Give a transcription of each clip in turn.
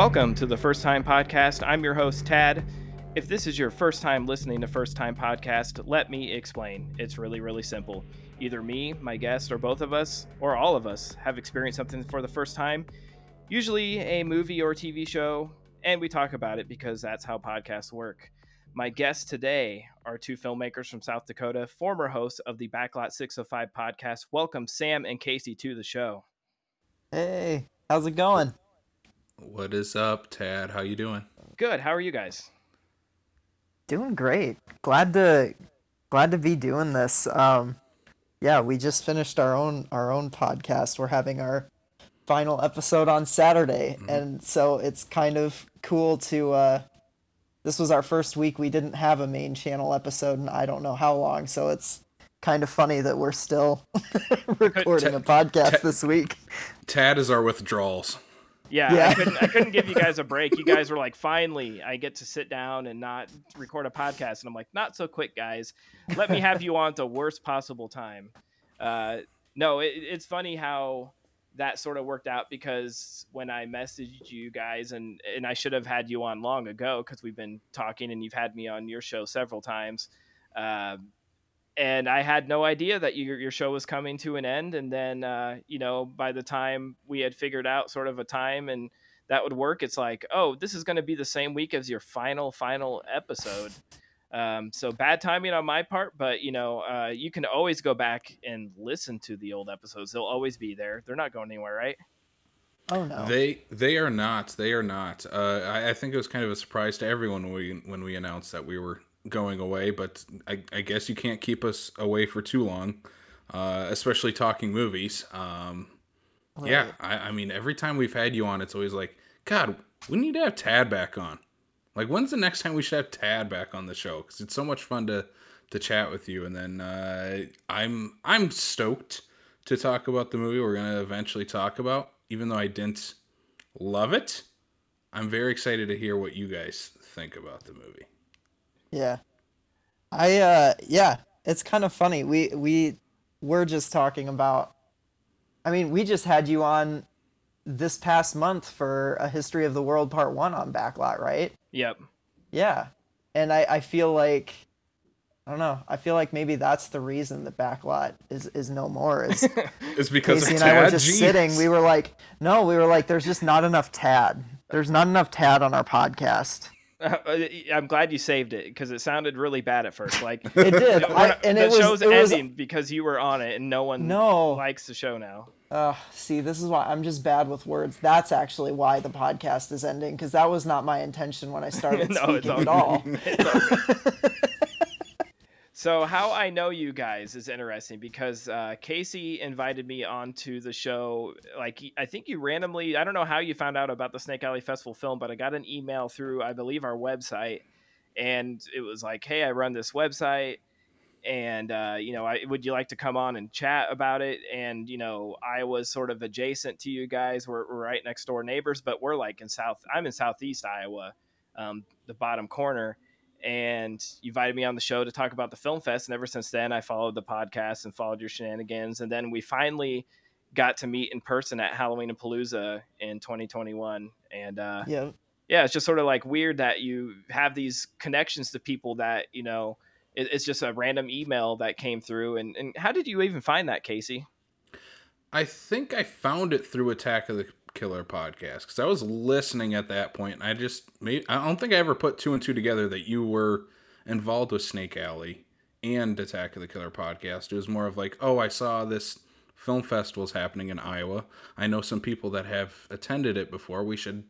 Welcome to the First Time Podcast. I'm your host, Tad. If this is your first time listening to First Time Podcast, let me explain. It's really, really simple. Either me, my guest, or both of us, or all of us, have experienced something for the first time, usually a movie or TV show, and we talk about it because that's how podcasts work. My guests today are two filmmakers from South Dakota, former hosts of the Backlot 605 podcast. Welcome, Sam and Casey, to the show. Hey, how's it going? What is up, Tad? How you doing? Good. How are you guys? Doing great. Glad to glad to be doing this. Um yeah, we just finished our own our own podcast. We're having our final episode on Saturday. Mm-hmm. And so it's kind of cool to uh this was our first week we didn't have a main channel episode and I don't know how long, so it's kind of funny that we're still recording a podcast this week. Tad is our withdrawals. Yeah, yeah. I couldn't I couldn't give you guys a break. You guys were like, finally, I get to sit down and not record a podcast. And I'm like, not so quick, guys. Let me have you on the worst possible time. Uh, no, it, it's funny how that sort of worked out because when I messaged you guys and and I should have had you on long ago because we've been talking and you've had me on your show several times. Uh, and I had no idea that your, your show was coming to an end. And then, uh, you know, by the time we had figured out sort of a time and that would work, it's like, oh, this is going to be the same week as your final, final episode. Um, so bad timing on my part, but you know, uh, you can always go back and listen to the old episodes. They'll always be there. They're not going anywhere, right? Oh no, they they are not. They are not. Uh, I, I think it was kind of a surprise to everyone when we when we announced that we were going away, but I, I guess you can't keep us away for too long, uh, especially talking movies. Um, right. Yeah, I, I mean, every time we've had you on, it's always like, God, we need to have Tad back on. Like, when's the next time we should have Tad back on the show? Because it's so much fun to to chat with you. And then uh, I'm I'm stoked to talk about the movie we're gonna eventually talk about, even though I didn't love it. I'm very excited to hear what you guys think about the movie. Yeah. I uh yeah, it's kind of funny. We we were just talking about I mean, we just had you on this past month for a history of the world part 1 on backlot, right? Yep. Yeah. And I I feel like I don't know. I feel like maybe that's the reason the backlot is is no more. Is it's because Casey and I were just Jeez. sitting. We were like, no, we were like, there's just not enough Tad. There's not enough Tad on our podcast. I'm glad you saved it because it sounded really bad at first. Like it did, I, and the it was, show's it ending was, because you were on it, and no one no likes the show now. Uh, see, this is why I'm just bad with words. That's actually why the podcast is ending because that was not my intention when I started no, speaking at all. So how I know you guys is interesting because uh, Casey invited me onto the show. Like I think you randomly, I don't know how you found out about the Snake Alley Festival film, but I got an email through, I believe, our website, and it was like, "Hey, I run this website, and uh, you know, I, would you like to come on and chat about it?" And you know, I was sort of adjacent to you guys. We're, we're right next door neighbors, but we're like in South. I'm in Southeast Iowa, um, the bottom corner and you invited me on the show to talk about the film fest and ever since then i followed the podcast and followed your shenanigans and then we finally got to meet in person at halloween and palooza in 2021 and uh, yeah. yeah it's just sort of like weird that you have these connections to people that you know it, it's just a random email that came through and, and how did you even find that casey? I think i found it through attack of the Killer podcast because I was listening at that point and I just made, I don't think I ever put two and two together that you were involved with Snake Alley and Attack of the Killer podcast. It was more of like, oh, I saw this film festival's happening in Iowa. I know some people that have attended it before. We should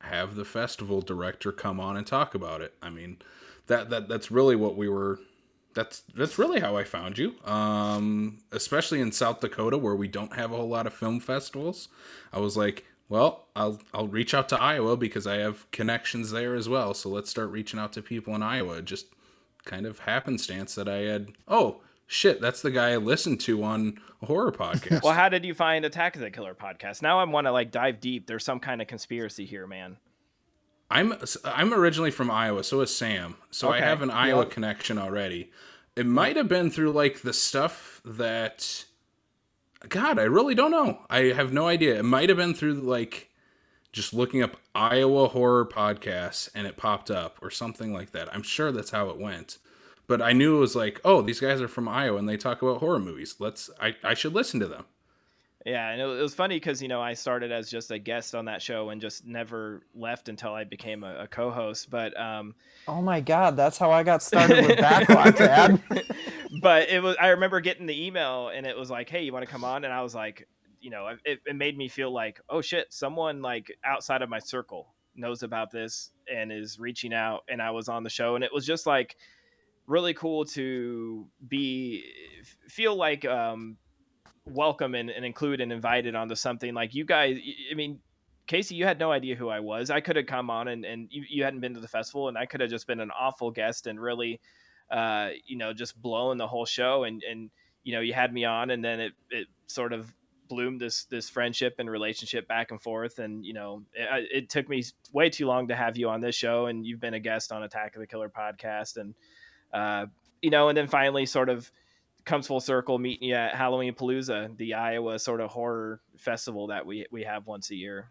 have the festival director come on and talk about it. I mean, that that that's really what we were that's that's really how I found you. Um, especially in South Dakota where we don't have a whole lot of film festivals. I was like, well, I'll I'll reach out to Iowa because I have connections there as well. So let's start reaching out to people in Iowa. Just kind of happenstance that I had. Oh shit, that's the guy I listened to on a horror podcast. well, how did you find Attack of the Killer podcast? Now I want to like dive deep. There's some kind of conspiracy here, man. I'm I'm originally from Iowa, so is Sam. So okay. I have an Iowa yep. connection already. It might have been through like the stuff that God, I really don't know. I have no idea. It might have been through like just looking up Iowa horror podcasts and it popped up or something like that. I'm sure that's how it went. But I knew it was like, oh, these guys are from Iowa and they talk about horror movies. Let's I, I should listen to them. Yeah, and it was funny because you know I started as just a guest on that show and just never left until I became a, a co-host. But um, oh my god, that's how I got started with Backlot, Tad. but it was I remember getting the email and it was like, hey, you want to come on? And I was like, you know, it, it made me feel like, oh shit, someone like outside of my circle knows about this and is reaching out. And I was on the show, and it was just like really cool to be feel like um welcome and, and included and invited onto something like you guys i mean casey you had no idea who i was. I could have come on and, and you, you hadn't been to the festival and i could have just been an awful guest and really uh you know just blown the whole show and and you know you had me on and then it it sort of bloomed this this friendship and relationship back and forth and you know it, it took me way too long to have you on this show and you've been a guest on attack of the killer podcast and uh you know and then finally sort of comes full circle meeting you at Halloween Palooza, the Iowa sort of horror festival that we we have once a year.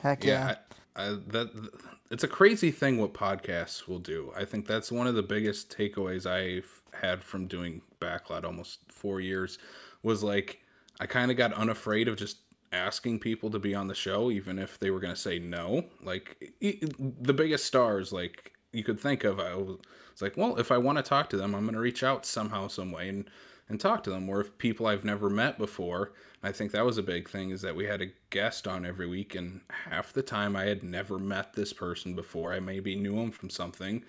Heck yeah. yeah I, I, that it's a crazy thing what podcasts will do. I think that's one of the biggest takeaways I've had from doing Backlot almost 4 years was like I kind of got unafraid of just asking people to be on the show even if they were going to say no. Like the biggest stars like you could think of I was it's like, well, if I want to talk to them, I'm going to reach out somehow, some way, and and talk to them. Or if people I've never met before, I think that was a big thing is that we had a guest on every week, and half the time I had never met this person before. I maybe knew him from something,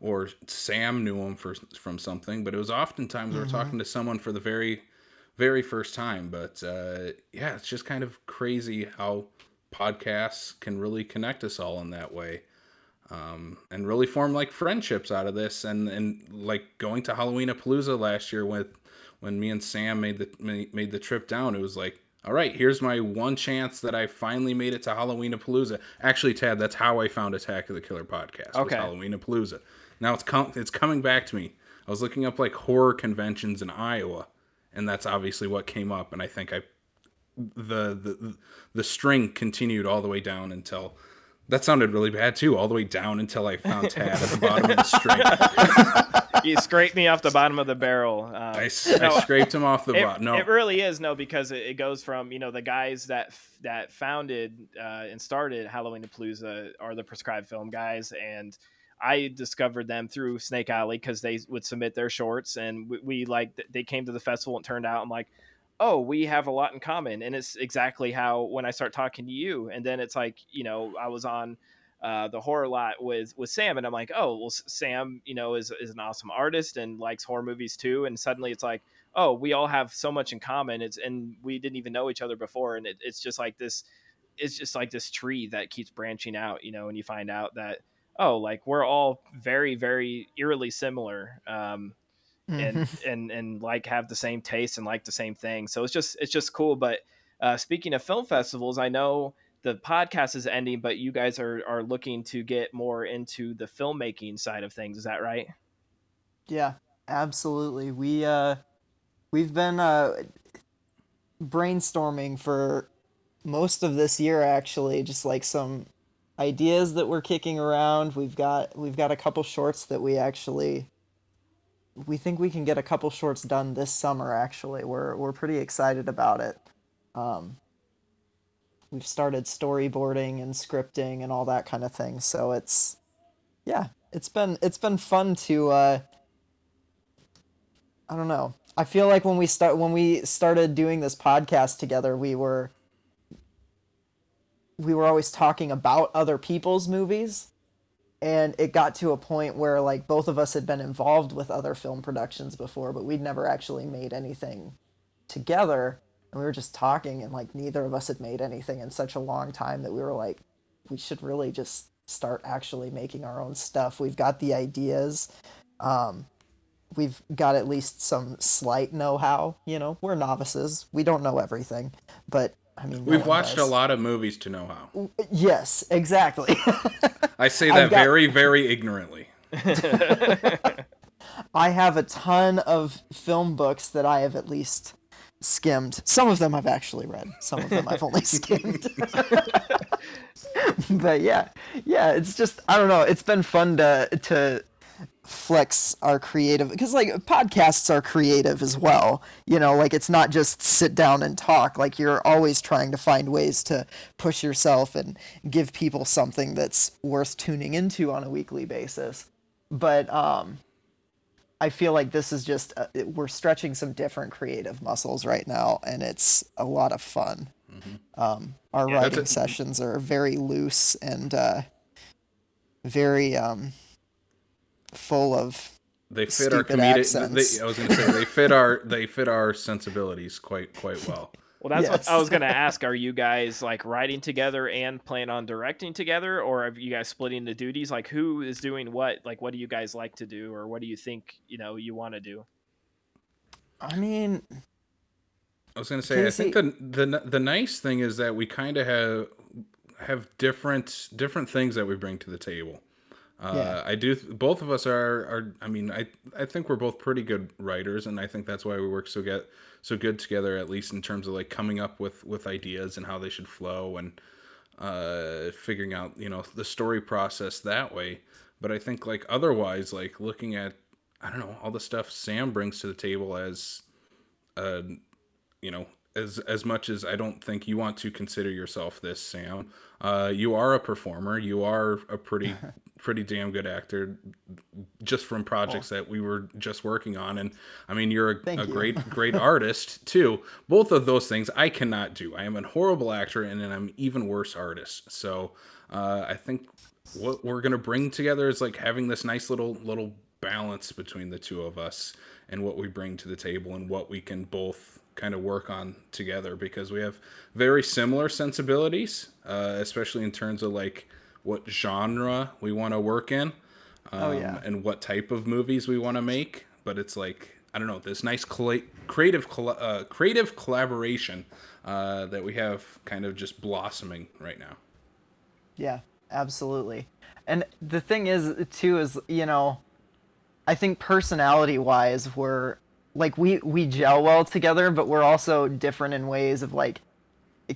or Sam knew him for, from something, but it was oftentimes mm-hmm. we are talking to someone for the very, very first time. But uh, yeah, it's just kind of crazy how podcasts can really connect us all in that way um, and really form like friendships out of this. And and like going to Halloween Palooza last year with when me and Sam made the made the trip down, it was like, all right, here's my one chance that I finally made it to Halloween Palooza. Actually, Tad, that's how I found Attack of the Killer podcast. Okay, Halloween Palooza. Now it's com- it's coming back to me. I was looking up like horror conventions in Iowa, and that's obviously what came up. And I think I the the the string continued all the way down until that sounded really bad too, all the way down until I found Tad at the bottom of the string. you scraped me off the bottom of the barrel. Um, I, I scraped him off the bottom. No, it really is no because it, it, goes from you know the guys that that founded uh, and started Halloween Palooza are the prescribed film guys, and I discovered them through Snake Alley because they would submit their shorts, and we, we like they came to the festival and turned out. I'm like oh, we have a lot in common. And it's exactly how when I start talking to you, and then it's like, you know, I was on uh, the horror lot with with Sam, and I'm like, oh, well, Sam, you know, is is an awesome artist and likes horror movies too. And suddenly it's like, oh, we all have so much in common. It's and we didn't even know each other before, and it, it's just like this. It's just like this tree that keeps branching out, you know, and you find out that oh, like we're all very, very eerily similar. Um, mm-hmm. and and like have the same taste and like the same thing. So it's just it's just cool. But uh, speaking of film festivals, I know the podcast is ending, but you guys are are looking to get more into the filmmaking side of things. Is that right? Yeah, absolutely. We uh we've been uh brainstorming for most of this year actually, just like some ideas that we're kicking around. We've got we've got a couple shorts that we actually we think we can get a couple shorts done this summer. Actually, we're we're pretty excited about it. Um, we've started storyboarding and scripting and all that kind of thing. So it's yeah, it's been it's been fun to. Uh, I don't know. I feel like when we start when we started doing this podcast together, we were we were always talking about other people's movies and it got to a point where like both of us had been involved with other film productions before but we'd never actually made anything together. And we were just talking and like neither of us had made anything in such a long time that we were like we should really just start actually making our own stuff. We've got the ideas. Um, we've got at least some slight know-how you know? We're novices. We don't know everything. But I mean, we've watched does. a lot of movies to know how. Yes, exactly. I say that got... very, very ignorantly. I have a ton of film books that I have at least skimmed. Some of them I've actually read. Some of them I've only skimmed. but yeah, yeah, it's just I don't know. It's been fun to to flex our creative because like podcasts are creative as well. You know like it's not just sit down and talk. Like you're always trying to find ways to push yourself and give people something that's worth tuning into on a weekly basis. But um i feel like this is just uh, we're stretching some different creative muscles right now and it's a lot of fun. Mm-hmm. um our yeah, writing sessions are very loose and uh very um full of they fit our comedic. They, I was going to say they fit our they fit our sensibilities quite quite well. Well, that's yes. what I was going to ask. Are you guys like writing together and plan on directing together, or are you guys splitting the duties? Like, who is doing what? Like, what do you guys like to do, or what do you think you know you want to do? I mean, I was going to say, I think the, the the nice thing is that we kind of have have different different things that we bring to the table. Uh, yeah. I do. Both of us are. Are. I mean, I. I think we're both pretty good writers, and I think that's why we work so get so good together. At least in terms of like coming up with with ideas and how they should flow, and uh, figuring out you know the story process that way. But I think like otherwise, like looking at I don't know all the stuff Sam brings to the table as, uh, you know, as as much as I don't think you want to consider yourself this, Sam. Uh, you are a performer. You are a pretty pretty damn good actor, just from projects oh. that we were just working on. And I mean, you're a, a you. great great artist too. Both of those things I cannot do. I am a horrible actor, and then I'm even worse artist. So uh, I think what we're gonna bring together is like having this nice little little balance between the two of us and what we bring to the table and what we can both kind of work on together because we have very similar sensibilities, uh, especially in terms of like what genre we want to work in, um, oh, yeah. And what type of movies we want to make. But it's like I don't know this nice colla- creative uh, creative collaboration uh, that we have kind of just blossoming right now. Yeah, absolutely. And the thing is, too, is you know, I think personality wise, we're like we we gel well together, but we're also different in ways of like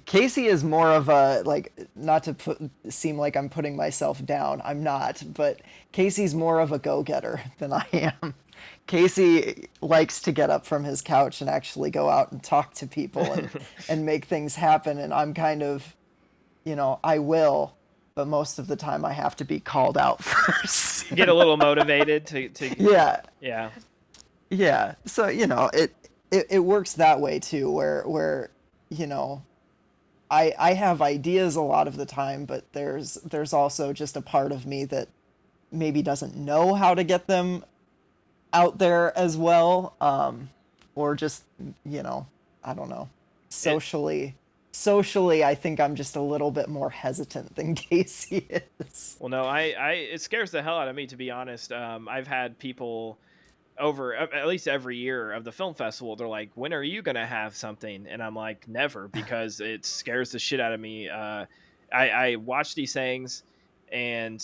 Casey is more of a like not to put, seem like I'm putting myself down. I'm not, but Casey's more of a go-getter than I am. Casey likes to get up from his couch and actually go out and talk to people and, and make things happen and I'm kind of you know, I will, but most of the time I have to be called out first. Get a little motivated to, to Yeah. Yeah. Yeah. So, you know, it, it it works that way too, where where, you know, I I have ideas a lot of the time, but there's there's also just a part of me that maybe doesn't know how to get them out there as well um, or just you know i don't know. Socially it, socially i think i'm just a little bit more hesitant than casey is. Well no i i it scares the hell out of me to be honest. Um, i've had people over at least every year of the film festival they're like when are you gonna have something? And i'm like never because it scares the shit out of me. Uh, I, I watch these things and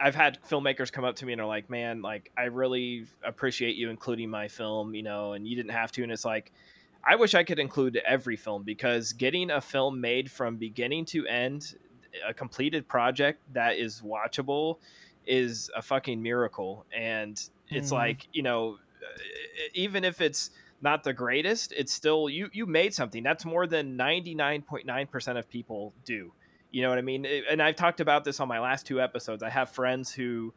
i've had filmmakers come up to me and are like man like i really appreciate you including my film you know and you didn't have to. And it's like i wish i could include every film because getting a film made from beginning to end a completed project that is watchable is a fucking miracle. And it's mm. like you know, even if it's not the greatest, it's still you you made something. That's more than ninety nine point nine percent of people do. You know what I mean? And I've talked about this on my last two episodes. I have friends who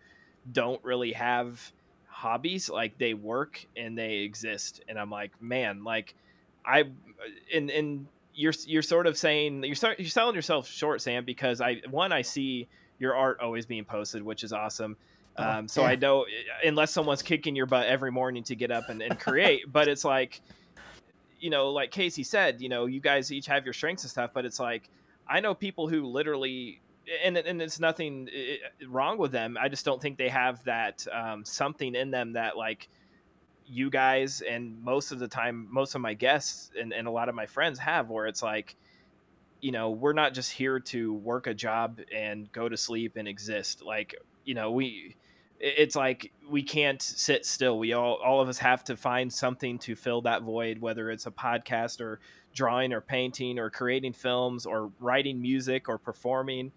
don't really have hobbies like they work and they exist and i'm like man like i and and you're you're sort of saying you're start, you're selling yourself short sam because i one i see your art always being posted which is awesome um, so yeah. I know eh, unless someone's kicking your butt every morning to get up and, and create, but it's like, you know, like Casey said, you know, you guys each have your strengths and stuff, but it's like, I know people who literally, and, and it's nothing eh, eh, wrong with them. I just don't think they have that um, something in them that like you guys and most of the time, most of my guests and, and a lot of my friends have, where it's like, you know, we're not just here to work a job and go to sleep and exist. Like, you know, we it's like we can't sit still. We all all of us have to find something to fill that void, whether it's a podcast or drawing or painting or creating films or writing music or performing.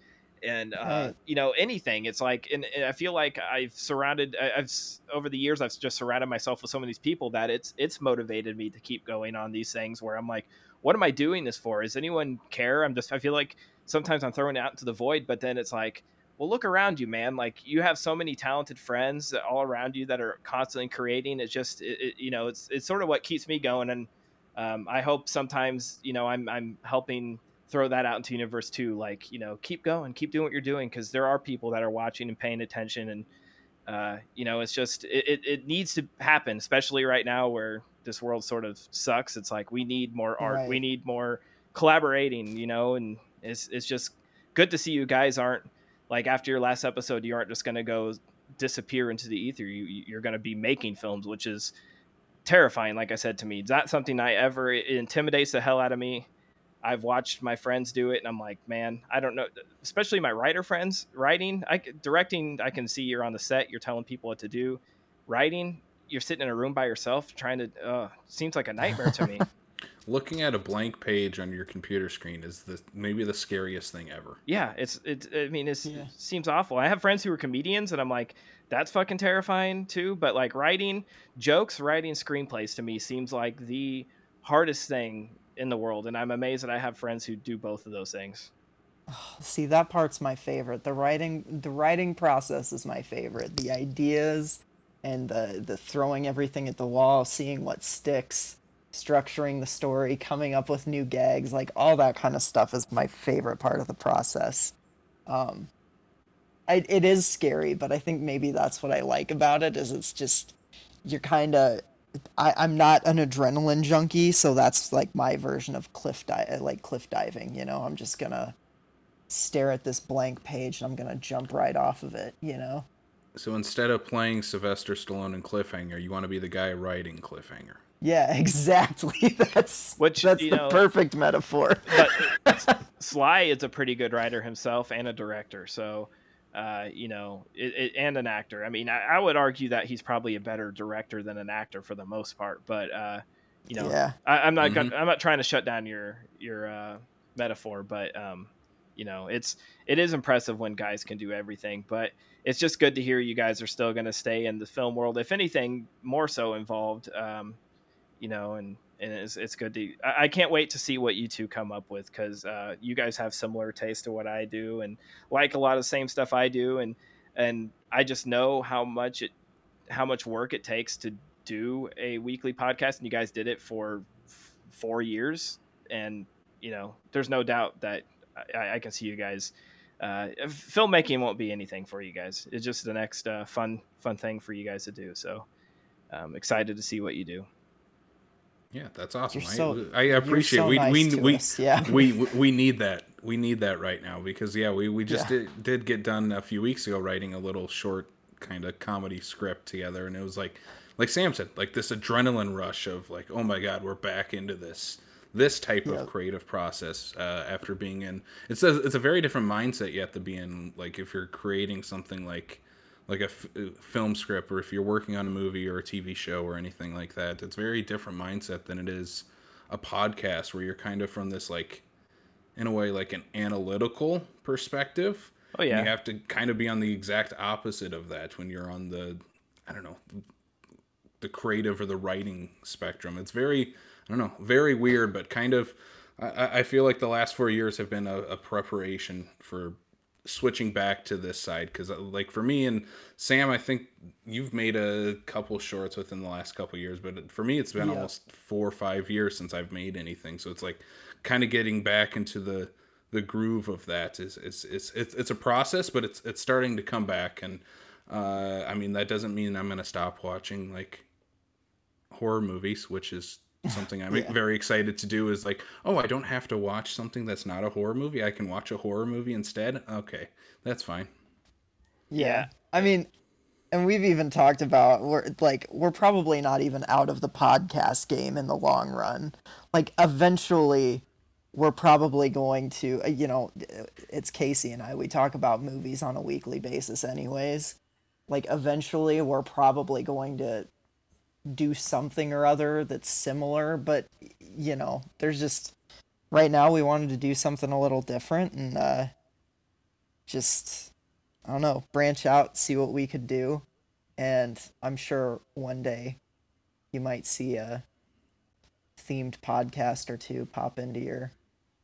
And uh, you know anything. It's like and, and, i feel like i've surrounded i've over the years i've just surrounded myself with so many people that it's it's motivated me to keep going on these things where i'm like what am i doing this for? Does anyone care? I'm just i feel like sometimes i'm throwing it out into the void but then it's like well look around you man. Like you have so many talented friends all around you that are constantly creating. It's just it, it, you know it's it's sort of what keeps me going. And um, i hope sometimes you know i'm i'm helping throw that out into universe too. Like you know keep going keep doing what you're doing because there are people that are watching and paying attention. And uh, you know it's just it, it, it, needs to happen especially right now where this world sort of sucks. It's like we need more art. Right. we need more collaborating you know and it's, it's just good to see you guys aren't like after your last episode you aren't just going to go disappear into the ether you, you're going to be making films which is terrifying like i said to me it's not something i ever intimidates the hell out of me I've watched my friends do it, and I'm like, man, I don't know. Especially my writer friends writing, I directing. I can see you're on the set, you're telling people what to do. Writing, you're sitting in a room by yourself trying to. Uh, seems like a nightmare to me. Looking at a blank page on your computer screen is the maybe the scariest thing ever. Yeah, it's it. I mean, it yeah. seems awful. I have friends who are comedians, and I'm like, that's fucking terrifying too. But like writing jokes, writing screenplays to me seems like the hardest thing in the world, and I'm amazed that I have friends who do both of those things. See, that part's my favorite. The writing, the writing process is my favorite. The ideas and the the throwing everything at the wall, seeing what sticks, structuring the story, coming up with new gags, like all that kind of stuff is my favorite part of the process. Um, I, it is scary, but I think maybe that's what I like about it. Is it's just you're kind of I'm not an adrenaline junkie, so that's like my version of cliff di- like cliff diving. You know, I'm just gonna stare at this blank page and I'm gonna jump right off of it. You know. So instead of playing Sylvester Stallone in Cliffhanger, you want to be the guy writing Cliffhanger. Yeah, exactly. That's Which, that's the know, perfect metaphor. But Sly is a pretty good writer himself and a director, so uh, you know, it, it, and an actor. I mean, I, I, would argue that he's probably a better director than an actor for the most part. But uh, you know, yeah. I, am not mm-hmm. gonna, I'm not trying to shut down your your uh, metaphor, but um, you know, it's it is impressive when guys can do everything. But it's just good to hear you guys are still going to stay in the film world, if anything, more so involved. Um, you know, and and it's, it's good to I, can't wait to see what you two come up with because uh, you guys have similar taste to what i do and like a lot of same stuff i do and and i just know how much it how much work it takes to do a weekly podcast and you guys did it for f- four years. And you know there's no doubt that i, I can see you guys uh, filmmaking won't be anything for you guys. It's just the next uh, fun fun thing for you guys to do. So i'm um, excited to see what you do yeah, that's awesome. So, I, I, appreciate so we nice we we, yeah. we we need that. We need that right now because yeah, we we just yeah. did, did get done a few weeks ago writing a little short kind of comedy script together and it was like like Sam said, like this adrenaline rush of like, oh my god, we're back into this this type of creative process uh, after being in it's a it's a very different mindset you have to be in like if you're creating something like like a f- uh, film script or if you're working on a movie or a TV show or anything like that. It's very different mindset than it is a podcast where you're kind of from this like in a way like an analytical perspective. Oh yeah. You have to kind of be on the exact opposite of that when you're on the I don't know the creative or the writing spectrum. It's very I don't know, very weird, but kind of I, I feel like the last four years have been a, a preparation for switching back to this side because uh, like for me and sam i think you've made a couple shorts within the last couple years but for me it's been yeah. almost four or five years since i've made anything so it's like kind of getting back into the the groove of that is is it's, it's a process but it's it's starting to come back and uh i mean that doesn't mean i'm gonna stop watching like horror movies which is something I'm yeah. very excited to do is like, oh, I don't have to watch something that's not a horror movie. I can watch a horror movie instead. Okay, that's fine. Yeah. I mean, and we've even talked about we're like we're probably not even out of the podcast game in the long run. Like eventually we're probably going to uh, you know it's Casey and I we talk about movies on a weekly basis anyways. like eventually we're probably going to do something or other that's similar, but you know, there's just right now we wanted to do something a little different and uh just I don't know, branch out, see what we could do. And I'm sure one day you might see a themed podcast or two pop into your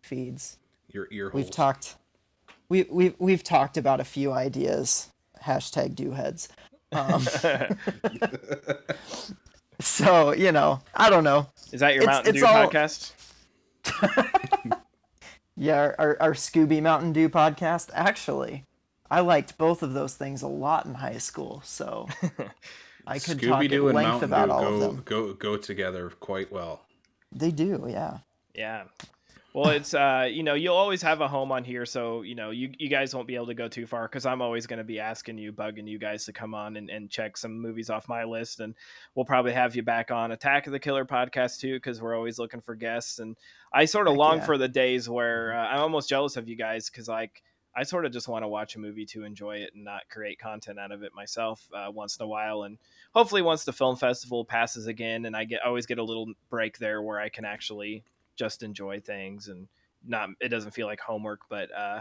feeds. Your ear We've talked we we we've talked about a few ideas. Hashtag do heads. Um, so, you know, I don't know. Is that your It's- Mountain it's Dew all- podcast? Yeah, our, our, our Scooby Mountain Dew podcast. Actually, I liked both of those things a lot in high school, so I could talk Scooby at Doo and length Mountain about Dew all go of them. go go together quite well. They do, yeah. Yeah. Well, it's uh, you know, you'll always have a home on here, so you know, you you guys won't be able to go too far because I'm always going to be asking you, bugging you guys to come on and, and check some movies off my list, and we'll probably have you back on Attack of the Killer podcast too because we're always looking for guests, and I sort of Heck long yeah. for the days where uh, I'm almost jealous of you guys because like I sort of just want to watch a movie to enjoy it and not create content out of it myself uh, once in a while, and hopefully once the film festival passes again, and I get always get a little break there where I can actually just enjoy things and not it doesn't feel like homework but uh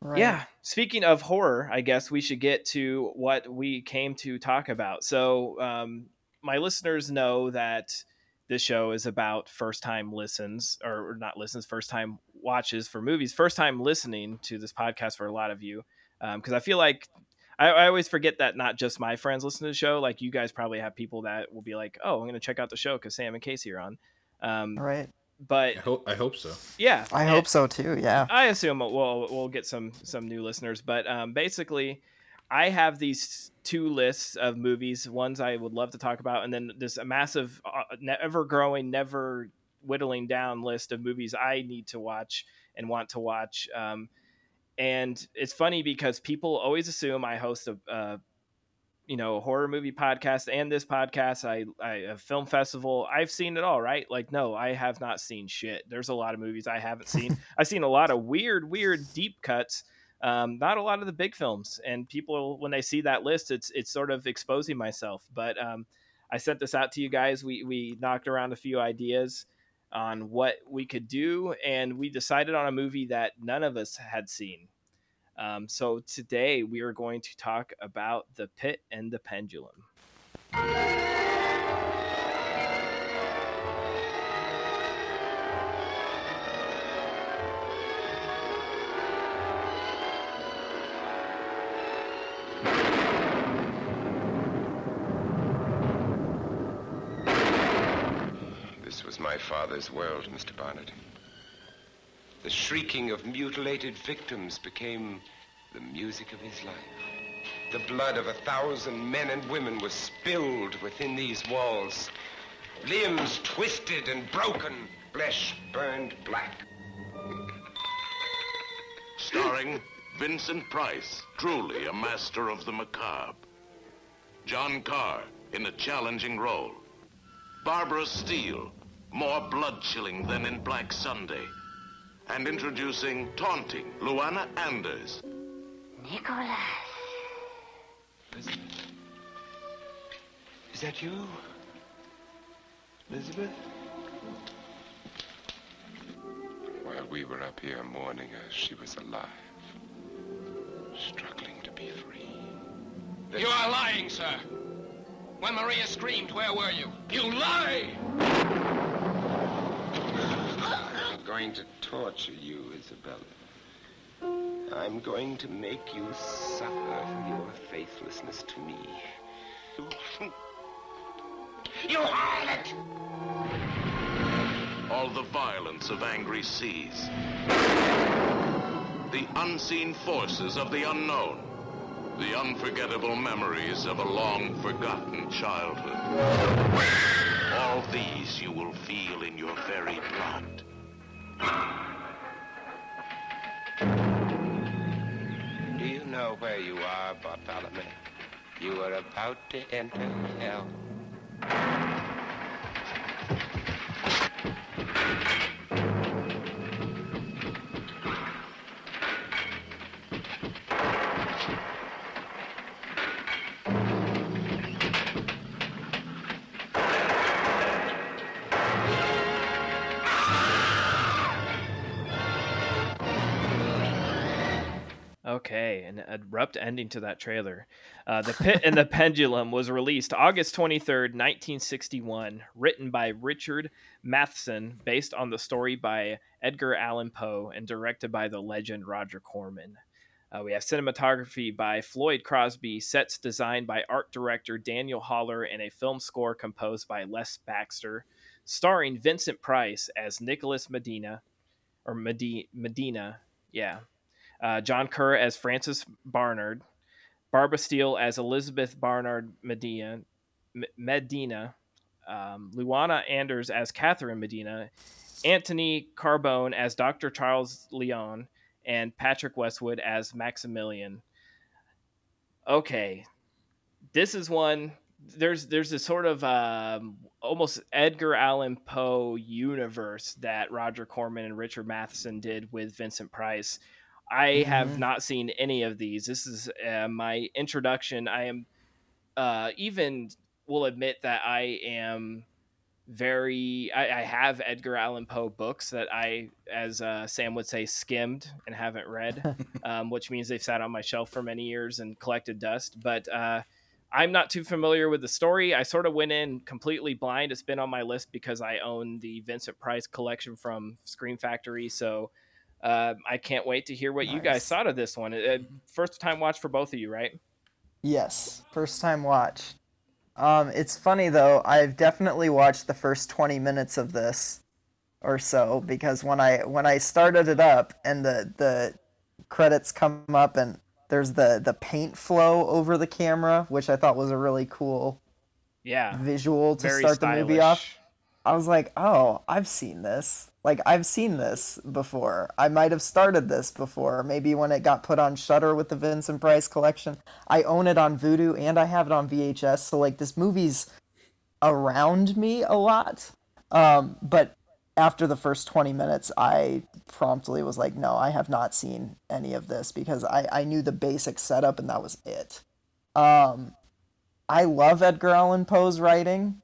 Right. yeah speaking of horror i guess we should get to what we came to talk about so um my listeners know that this show is about first time listens or not listens first time watches for movies first time listening to this podcast for a lot of you because i feel like I, I always forget that not just my friends listen to the show like you guys probably have people that will be like oh i'm going to check out the show because sam and casey are on um, Right. But I hope I hope so. yeah I and- hope so too, yeah. I assume we'll we'll get some some new listeners, but um, basically, I have these two lists of movies. Ones I would love to talk about, and then this a massive, uh, ever growing, never whittling down list of movies I need to watch and want to watch. Um, and it's funny because people always assume I host a, a you know horror movie podcast and this podcast i i a film festival i've seen it all right? Like no i have not seen shit. There's a lot of movies i haven't seen. I've seen a lot of weird weird deep cuts um, not a lot of the big films. And people when they see that list it's it's sort of exposing myself. But um, i sent this out to you guys. We we knocked around a few ideas on what we could do. And we decided on a movie that none of us had seen um, so today we are going to talk about the pit and the pendulum. This was my father's world, Mr. Barnard. The shrieking of mutilated victims became the music of his life. The blood of a thousand men and women was spilled within these walls. Limbs twisted and broken, flesh burned black. Starring Vincent Price, truly a master of the macabre. John Kerr in a challenging role. Barbara Steele, more blood-chilling than in Black Sunday. And introducing Taunting, Luana Anders. Nicholas. Elizabeth? Is that you? Elizabeth? While we were up here mourning her, she was alive. Struggling to be free. You are lying, sir. When Maria screamed, where were you? You lie! I'm going to torture you, Isabella. I'm going to make you suffer for your faithlessness to me. You harlot! All the violence of angry seas. The unseen forces of the unknown. The unforgettable memories of a long forgotten childhood. All these you will feel in your very blood. Do you know where you are, Bartholomew? You are about to enter hell. An abrupt ending to that trailer. Uh, the Pit and the Pendulum was released August 23rd, 1961, written by Richard Matheson, based on the story by Edgar Allan Poe, and directed by the legend Roger Corman. Uh, we have cinematography by Floyd Crosby, sets designed by art director Daniel Haller, and a film score composed by Les Baxter, starring Vincent Price as Nicholas Medina, or Medi- Medina, yeah, uh, John Kerr as Francis Barnard, Barbara Steele as Elizabeth Barnard Medina, M- Medina, um, Luana Anders as Catherine Medina, Anthony Carbone as Dr. Charles Leon, and Patrick Westwood as Maximilian. Okay, this is one. There's there's this sort of um, almost Edgar Allan Poe universe that Roger Corman and Richard Matheson did with Vincent Price. I have Mhm. not seen any of these. This is uh, my introduction. I am uh, even will admit that I am very. I, I have Edgar Allan Poe books that I, as uh, Sam would say, skimmed and haven't read, um, which means they've sat on my shelf for many years and collected dust. But uh, I'm not too familiar with the story. I sort of went in completely blind. It's been on my list because I own the Vincent Price collection from Scream Factory. So uh, I can't wait to hear what you guys thought of this one. Uh, first time watch for both of you, right? Yes, first time watch. Um, it's funny though. I've definitely watched the first twenty minutes of this, or so, because when I when I started it up and the the credits come up and there's the the paint flow over the camera, which I thought was a really cool Yeah. visual to Very start stylish. the movie off. I was like, oh, I've seen this. Like I've seen this before. I might have started this before. Maybe when it got put on Shudder with the Vincent Price collection. I own it on Vudu and I have it on VHS. So like this movie's around me a lot. Um, but after the first 20 minutes, I promptly was like, no, I have not seen any of this because I, I knew the basic setup and that was it. Um, I love Edgar Allan Poe's writing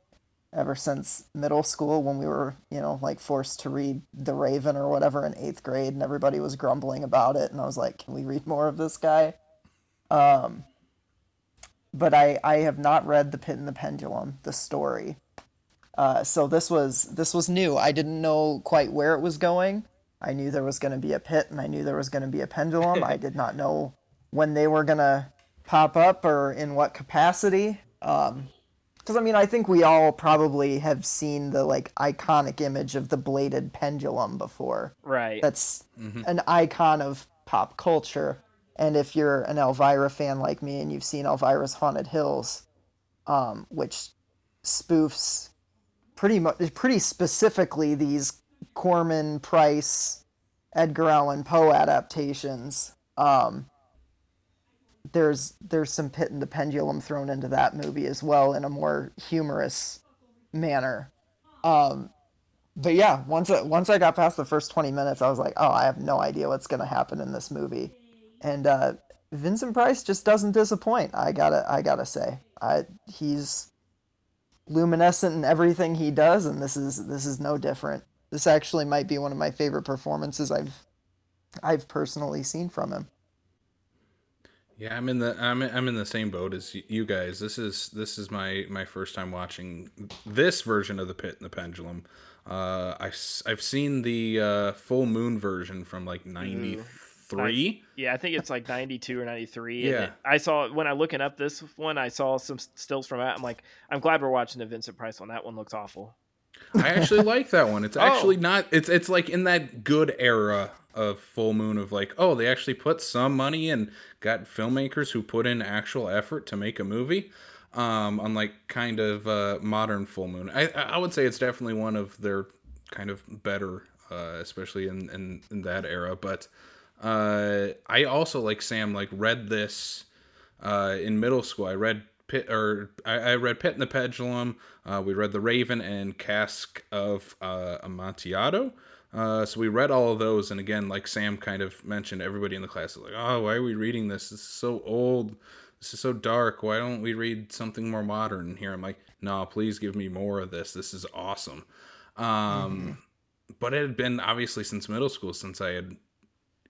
ever since middle school when we were, you know, like forced to read The Raven or whatever in eighth grade and everybody was grumbling about it. And I was like, can we read more of this guy? Um, but I, I have not read The Pit and the Pendulum, the story. Uh, so this was this was new. I didn't know quite where it was going. I knew there was going to be a pit and I knew there was going to be a pendulum. I did not know when they were going to pop up or in what capacity. Um, because I mean, I think we all probably have seen the like iconic image of the bladed pendulum before. Right. That's an icon of pop culture. And if you're an Elvira fan like me and you've seen Elvira's Haunted Hills, um, which spoofs pretty much pretty specifically these Corman Price Edgar Allan Poe adaptations, um, there's there's some pit and the pendulum thrown into that movie as well in a more humorous manner. Um, but yeah, once I, once I got past the first 20 minutes, I was like, oh, I have no idea what's gonna happen in this movie, and uh, Vincent Price just doesn't disappoint. I gotta I gotta say, I he's luminescent in everything he does, and this is this is no different. This actually might be one of my favorite performances I've I've personally seen from him. Yeah, I'm in the I'm I'm in the same boat as you guys. This is this is my my first time watching this version of the Pit and the Pendulum. Uh, I have seen the uh, full moon version from like '93. Yeah, I think it's like 92 or 93. Yeah. And it- I saw when I looking up this one, I saw some stills from that. I'm like, I'm glad we're watching the Vincent Price one. That one looks awful. I actually like that one. It's Oh. actually not. It's it's like in that good era of full moon of like, oh, they actually put some money and got filmmakers who put in actual effort to make a movie. Um, unlike kind of uh, modern full moon, I I would say it's definitely one of their kind of better, uh, especially in, in in that era. But uh, I also like Sam like read this uh, in middle school. I read Pit or I, I read Pit and the Pendulum. Uh, we read The Raven and Cask of uh, Amontillado. Uh, so we read all of those, and again, like Sam kind of mentioned, everybody in the class is like, "Oh, why are we reading this? This is so old. This is so dark. Why don't we read something more modern?" Here, I'm like, "No, please give me more of this. This is awesome." Um, But it had been obviously since middle school since I had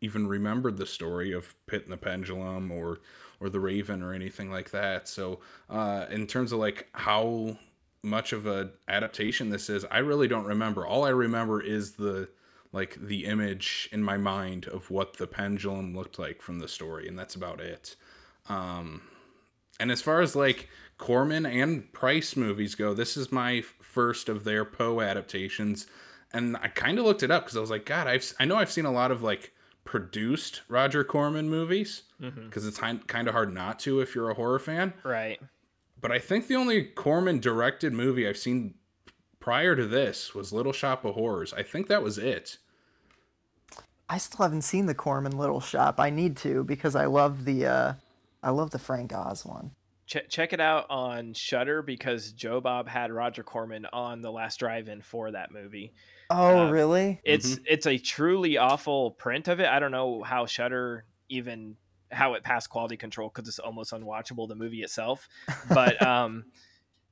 even remembered the story of Pit and the Pendulum or or the Raven or anything like that. So uh, in terms of like how much of a adaptation this is, I really don't remember. All I remember is the like the image in my mind of what the pendulum looked like from the story, and that's about it. Um, and as far as like Corman and Price movies go, this is my first of their Poe adaptations, and I kind of looked it up because I was like, God, I've I know I've seen a lot of like produced Roger Corman movies because it's kind of hard not to if you're a horror fan. Right. But I think the only Corman directed movie I've seen prior to this was Little Shop of Horrors. I think that was it. I still haven't seen the Corman Little Shop. I need to because I love the uh I love the Frank Oz one. Ch- check it out on Shudder because Joe Bob had Roger Corman on the last drive-in for that movie. Oh, Uh, really? It's it's a truly awful print of it. I don't know how Shudder even how it passed quality control because it's almost unwatchable the movie itself. But um,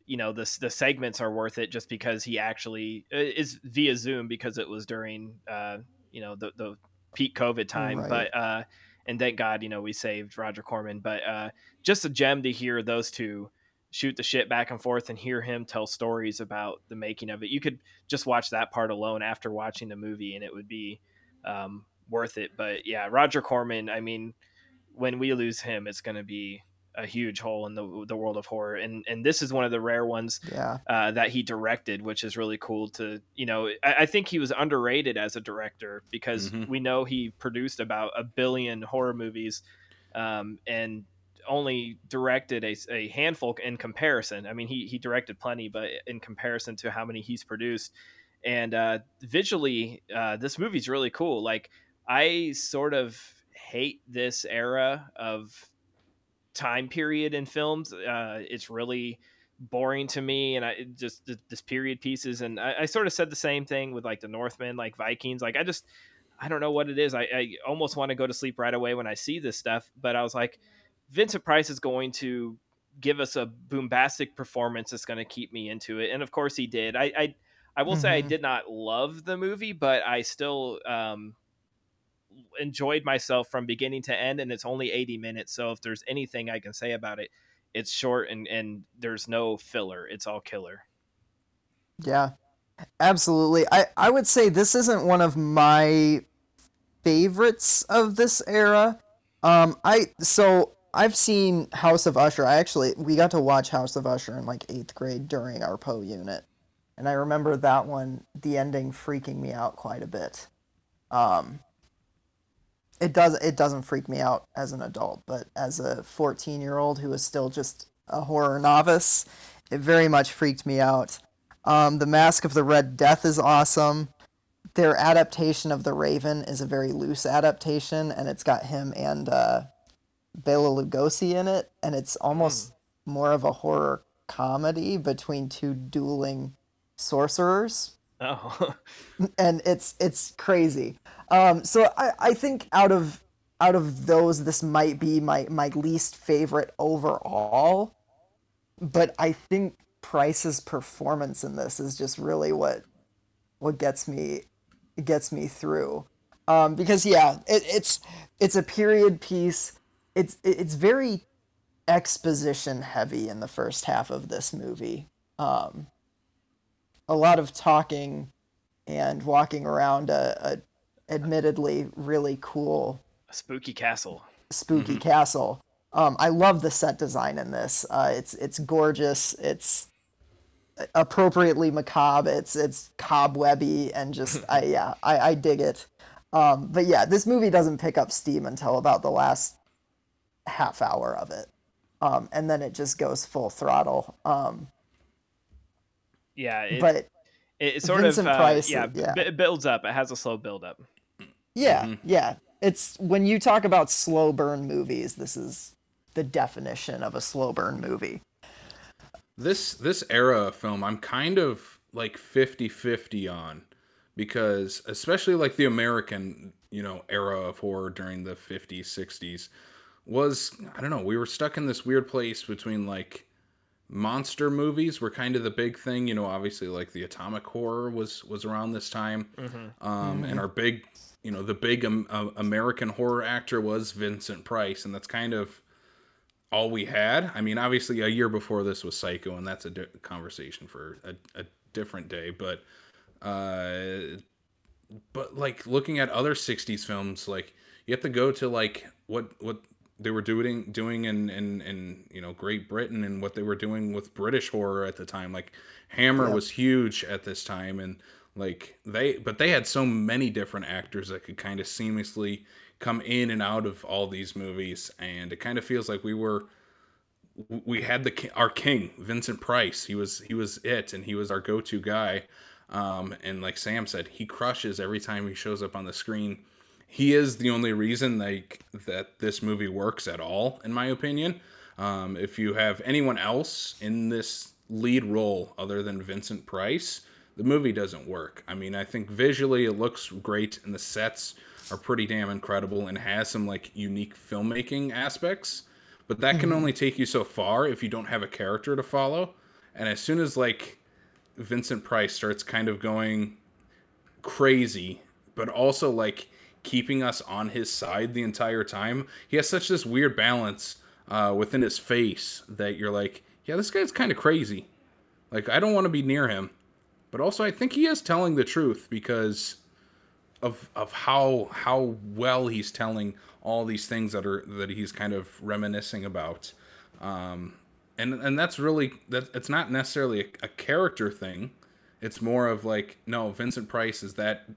you know the the segments are worth it just because he actually is via Zoom because it was during uh you know the the peak COVID time. Right. But uh, and thank God you know we saved Roger Corman. But uh, just a gem to hear those two shoot the shit back and forth and hear him tell stories about the making of it. You could just watch that part alone after watching the movie and it would be um, worth it. But yeah, Roger Corman, I mean, when we lose him, it's going to be a huge hole in the the world of horror. And and this is one of the rare ones Yeah. uh, that he directed, which is really cool to you know. I, I think he was underrated as a director because Mhm. we know he produced about a billion horror movies, um, and only directed a, a handful in comparison. I mean, he he directed plenty, but in comparison to how many he's produced, and uh, visually, uh, this movie's really cool. Like I sort of hate this era of time period in films. Uh, it's really boring to me, and I just this period pieces. And I, I sort of said the same thing with like the Northman, like Vikings. Like I just I don't know what it is. I, I almost want to go to sleep right away when I see this stuff, but I was like, Vincent Price is going to give us a bombastic performance that's going to keep me into it, and of course he did. I I, I will say I Mhm. did not love the movie, but I still um, enjoyed myself from beginning to end, and it's only eighty minutes. So if there's anything I can say about it, it's short and and there's no filler. It's all killer. Yeah. Absolutely. I I would say this isn't one of my favorites of this era. Um I so I've seen House of Usher. I actually we got to watch House of Usher in like 8th grade during our Poe unit. And I remember that one the ending freaking me out quite a bit. Um it does it doesn't freak me out as an adult, but as a 14-year-old who is still just a horror novice, it very much freaked me out. Um, the Mask of the Red Death is awesome. Their adaptation of The Raven is a very loose adaptation, and it's got him and uh, Bela Lugosi in it, and it's almost more of a horror comedy between two dueling sorcerers Oh, and it's it's crazy. Um, so I, I think out of out of those, this might be my my least favorite overall. But I think Price's performance in this is just really what what gets me gets me through. Um, because yeah, it, it's it's a period piece. It's it's very exposition heavy in the first half of this movie. Um, a lot of talking and walking around a, a admittedly really cool a spooky castle. spooky castle. Um, I love the set design in this. Uh, it's it's gorgeous. It's appropriately macabre. It's it's cobwebby and just I yeah I, I dig it. Um, but yeah, this movie doesn't pick up steam until about the last half hour of it, um, and then it just goes full throttle. Um, Yeah, it, but it, it sort Vincent of uh, Price, yeah, yeah. b- it builds up. It has a slow build up. Yeah, yeah. It's when you talk about slow burn movies, this is the definition of a slow burn movie. this this era of film i'm kind of like 50-50 on because especially like the american you know era of horror during the 50s 60s was i don't know we were stuck in this weird place between like monster movies were kind of the big thing. You know, obviously like the Atomic Horror was was around this time, um, and our big, you know, the big um, uh, American horror actor was Vincent Price, and that's kind of all we had. I mean, obviously a year before this was Psycho, and that's a di- conversation for a, a different day. But, uh, but like looking at other '60s films, like you have to go to like what what they were doing doing in in in you know Great Britain and what they were doing with British horror at the time. Like Hammer was huge at this time, and like they but they had so many different actors that could kind of seamlessly come in and out of all these movies, and it kind of feels like we were we had the our king Vincent Price. He was he was it, and he was our go to guy. Um, and like Sam said, he crushes every time he shows up on the screen. He is the only reason like that this movie works at all, in my opinion. Um, if you have anyone else in this lead role other than Vincent Price, the movie doesn't work. I mean, I think visually it looks great, and the sets are pretty damn incredible, and has some like unique filmmaking aspects but that can only take you so far if you don't have a character to follow. And as soon as like Vincent Price starts kind of going crazy, but also like keeping us on his side the entire time, he has such this weird balance uh, within his face that you're like, yeah, this guy's kind of crazy. Like I don't want to be near him, but also I think he is telling the truth because of of how how well he's telling all these things that are that he's kind of reminiscing about. Um and and that's really that it's not necessarily a, a character thing. It's more of like no vincent price is that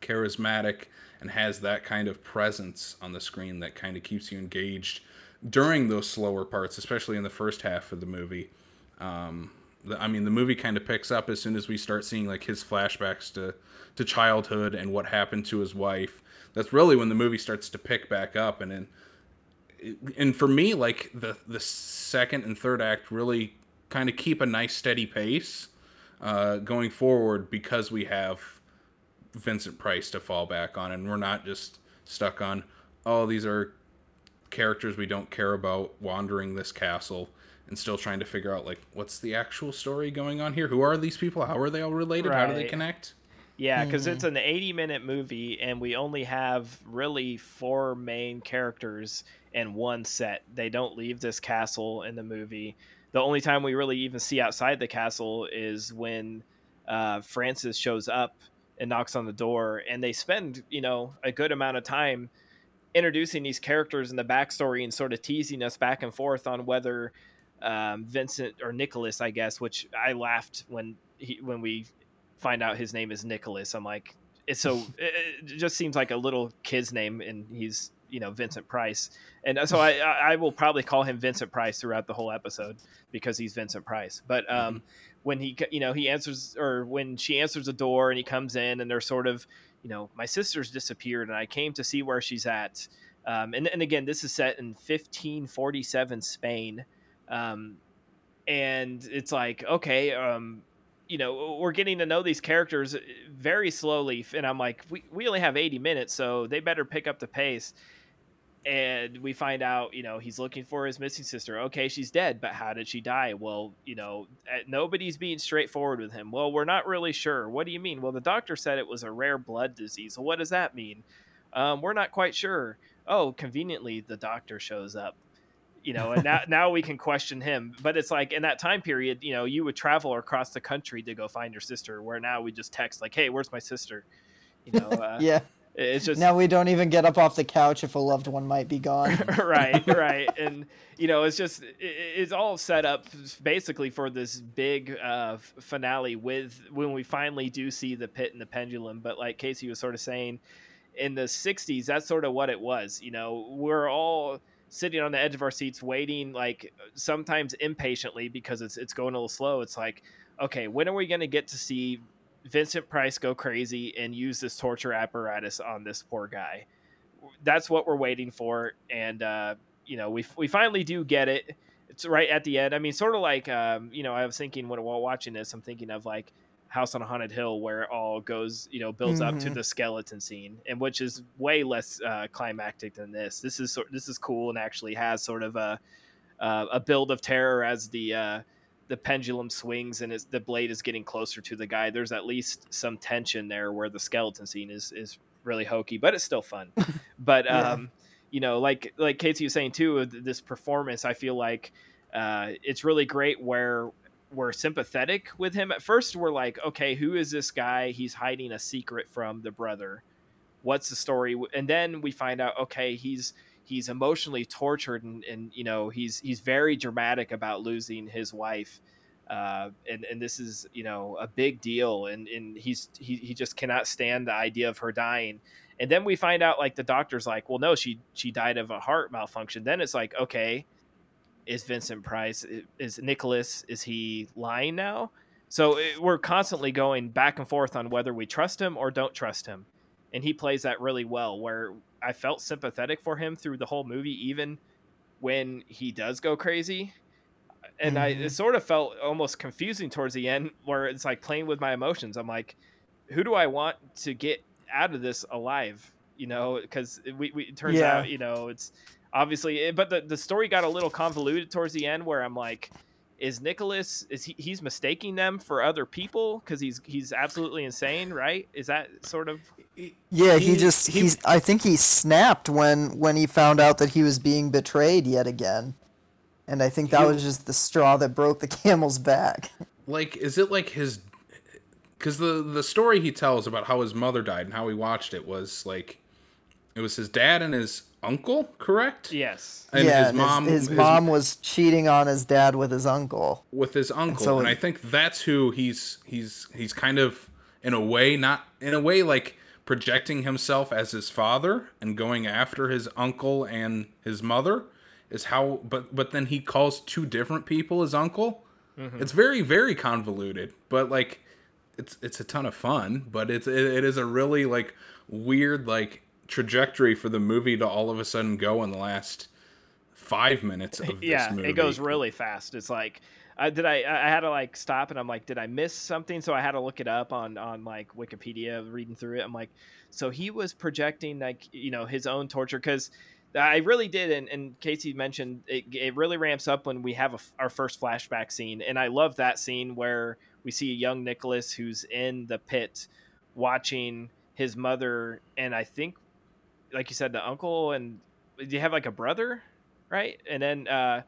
charismatic and has that kind of presence on the screen that kind of keeps you engaged during those slower parts especially in the first half of the movie um I mean, the movie kind of picks up as soon as we start seeing like his flashbacks to to childhood and what happened to his wife. That's really when the movie starts to pick back up, and then, and for me, like the the second and third act really kind of keep a nice steady pace uh, going forward because we have Vincent Price to fall back on, and we're not just stuck on oh these are characters we don't care about wandering this castle and still trying to figure out like what's the actual story going on here? Who are these people? How are they all related? How do they connect? Yeah, because it's an 80 minute movie, and we only have really four main characters in one set. They don't leave this castle in the movie. The only time we really even see outside the castle is when uh, Francis shows up and knocks on the door, and they spend, you know, a good amount of time introducing these characters and the backstory and sort of teasing us back and forth on whether um, Vincent or Nicholas, I guess, which I laughed when he when we find out his name is Nicholas. I'm like, it's so it, it just seems like a little kid's name, and he's you know Vincent Price, and so I I I will probably call him Vincent Price throughout the whole episode because he's Vincent Price. But um, when he you know he answers or when she answers the door and he comes in and they're sort of you know my sister's disappeared and I came to see where she's at. Um, and, and again, this is set in 1547 Spain. Um, and it's like, okay, um, you know, we're getting to know these characters very slowly. And I'm like, we, we only have 80 minutes, so they better pick up the pace. And we find out, you know, he's looking for his missing sister. Okay, she's dead, but how did she die? Well, you know, eh, nobody's being straightforward with him. Well, we're not really sure. What do you mean? Well, the doctor said it was a rare blood disease. Well, what does that mean? Um, we're not quite sure. Oh, conveniently, the doctor shows up you know and now, now we can question him but it's like in that time period you know you would travel across the country to go find your sister where now we just text like hey where's my sister you know uh, Yeah. It's just Now we don't even get up off the couch if a loved one might be gone. right right. And you know it's just it, it's all set up basically for this big uh finale with when we finally do see the pit and the pendulum. But like casey was sort of saying in the 60s that's sort of what it was you know? We're all sitting on the edge of our seats waiting like sometimes impatiently because it's it's going a little slow. It's like okay when are we going to get to see Vincent Price go crazy and use this torture apparatus on this poor guy. That's what we're waiting for and uh you know we we finally do get it. It's right at the end. I mean sort of like um you know i was thinking when while watching this i'm thinking of like house on a haunted hill where it all goes you know builds up to Mhm. the skeleton scene and which is way less uh climactic than this. This is sort this is cool and actually has sort of a uh, a build of terror as the uh the pendulum swings and the blade is getting closer to the guy. There's at least some tension there where the skeleton scene is is really hokey, but it's still fun. but Yeah. um, you know, like like Casey was saying too, this performance, I feel like uh, it's really great where we're sympathetic with him. At first, we're like, okay, who is this guy? He's hiding a secret from the brother. What's the story? And then we find out, okay, he's he's emotionally tortured and, and you know he's he's very dramatic about losing his wife uh, and and this is you know a big deal and and he's he, he just cannot stand the idea of her dying. And then we find out like the doctor's like well no she she died of a heart malfunction. Then it's like okay is vincent price is nicholas is he lying now? So it, we're constantly going back and forth on whether we trust him or don't trust him. And he plays that really well where i felt sympathetic for him through the whole movie even when he does go crazy and I Mhm. it sort of felt almost confusing towards the end where it's like playing with my emotions. I'm like, who do I want to get out of this alive? You know, because we, we it turns Yeah. out you know it's obviously, eh, but the the story got a little convoluted towards the end where I'm like. Is Nicholas is he he's mistaking them for other people because he's he's absolutely insane, right? Is that sort of Yeah, he, He- just he- he's I think he snapped when when he found out that he was being betrayed yet again. And I think that He- was just the straw that broke the camel's back. like is it like his because the the story he tells about how his mother died and how he watched it was like it was his dad and his uncle correct yes? and yeah, his and mom his, his mom was cheating on his dad with his uncle. with his uncle so and i think that's who he's he's he's kind of in a way not in a way like projecting himself as his father and going after his uncle and his mother is how but but then he calls two different people his uncle mm-hmm. it's very very convoluted but like it's it's a ton of fun but it's it, it is a really like weird like trajectory for the movie to all of a sudden go in the last five minutes of this yeah movie it goes really fast. It's like I did I I had to like stop and I'm like did I miss something? So I had to look it up on on like Wikipedia reading through it. I'm like so he was projecting like you know his own torture because I really did and, and Casey mentioned it, it really ramps up when we have a, our first flashback scene and I love that scene where we see a young Nicholas who's in the pit watching his mother and I think like you said the uncle and you have like a brother? Right? And then uh